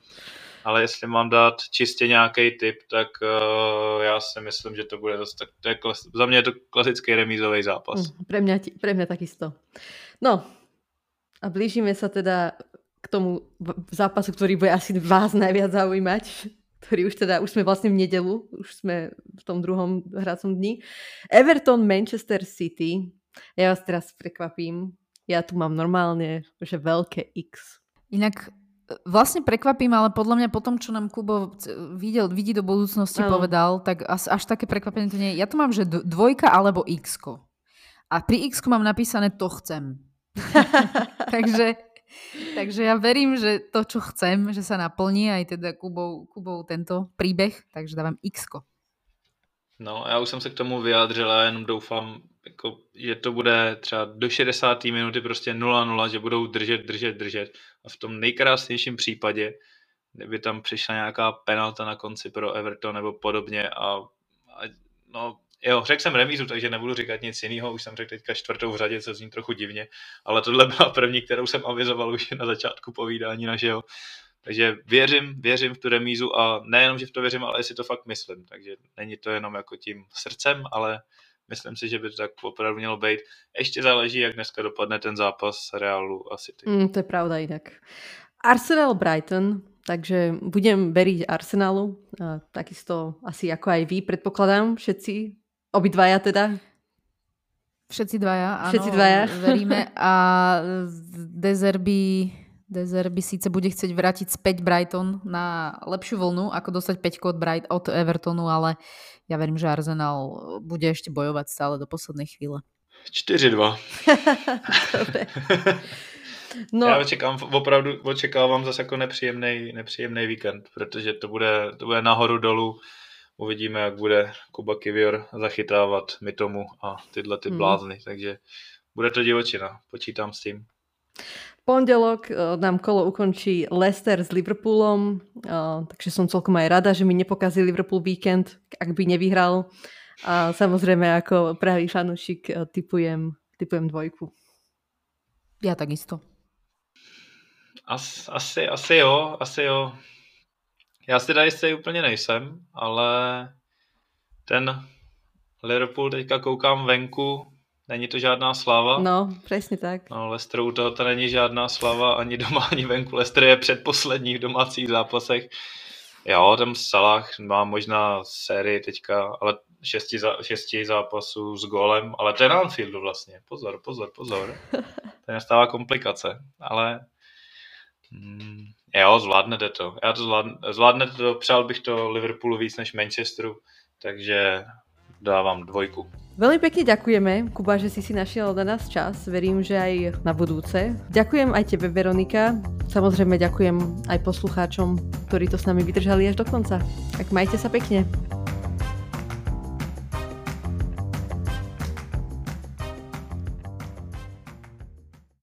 Ale jestli mám dát čistě nějaký tip, tak uh, já si myslím, že to bude dost, tak to je klas, za mě je to klasický remízový zápas. Mm, pre mňa, pre mňa takisto. No, a blížime sa teda k tomu zápasu, ktorý bude asi vás najviac zaujímať ktorý už teda, už sme vlastne v nedelu, už sme v tom druhom hracom dni. Everton, Manchester City. Ja vás teraz prekvapím. Ja tu mám normálne, že veľké X. Inak e, vlastne prekvapím, ale podľa mňa po tom, čo nám Kubo videl, vidí do budúcnosti, ano. povedal, tak až, až také prekvapenie to nie je. Ja tu mám, že dvojka alebo x -ko. A pri x mám napísané to chcem. [laughs] [laughs] Takže [laughs] Takže ja verím, že to, čo chcem, že sa naplní aj teda Kubou, Kubou tento príbeh, takže dávam x -ko. No, já už jsem se k tomu vyjádřil a jenom doufám, jako, že to bude třeba do 60. minuty prostě 0-0, že budou držet, držet, držet. A v tom nejkrásnějším případě, kdyby tam přišla nějaká penalta na konci pro Everton nebo podobně a, a no, Jo, řekl jsem remízu, takže nebudu říkat nic jiného. Už jsem řekl teďka čtvrtou v řadě, co zní trochu divně, ale tohle byla první, kterou jsem avizoval už na začátku povídání našeho. Takže věřím, věřím v tu remízu a nejenom, že v to věřím, ale si to fakt myslím. Takže není to jenom jako tím srdcem, ale myslím si, že by to tak opravdu mělo být. Ještě záleží, jak dneska dopadne ten zápas Realu a City. Mm, to je pravda jinak. Arsenal Brighton, takže budem veriť Arsenalu, takisto asi ako aj vy, predpokladám, všetci Obidvaja teda? Všetci dvaja, áno. Všetci dvaja. [laughs] Veríme. A Dezerby, Dezerby síce bude chcieť vrátiť späť Brighton na lepšiu vlnu, ako dostať 5 od, Bright, od Evertonu, ale ja verím, že Arsenal bude ešte bojovať stále do poslednej chvíle. 4-2. [laughs] no. Já očekám, opravdu očekávám zase jako nepříjemný, nepříjemný víkend, protože to bude, to bude nahoru dolů uvidíme, jak bude Kuba Kivior zachytávat Mitomu a tyhle ty hmm. blázny, hmm. takže bude to divočina, počítám s tím. Pondelok eh, nám kolo ukončí Leicester s Liverpoolom, eh, takže som celkom aj rada, že mi nepokazí Liverpool víkend, ak by nevyhral. A samozrejme ako pravý fanúšik eh, typujem, typujem dvojku. Já takisto. As, asi, asi jo, asi jo. Já si teda jistý úplně nejsem, ale ten Liverpool teďka koukám venku, není to žádná slava. No, přesně tak. No, Leicester u toho to není žádná slava ani doma, ani venku. Leicester je předposlední v domácích zápasech. Jo, tam Salah má možná sérii teďka, ale šesti, za, šesti zápasů s golem, ale to je na Anfieldu vlastně. Pozor, pozor, pozor. [laughs] To nastává komplikace, ale mm, Jo, zvládnete to. Já to zvládne, zvládnete to, přál bych to Liverpoolu víc než Manchesteru, takže dávám dvojku. Veľmi pekne ďakujeme, Kuba, že si si našiel na nás čas. Verím, že aj na budúce. Ďakujem aj tebe, Veronika. Samozrejme ďakujem aj poslucháčom, ktorí to s nami vydržali až do konca. Tak majte sa pekne.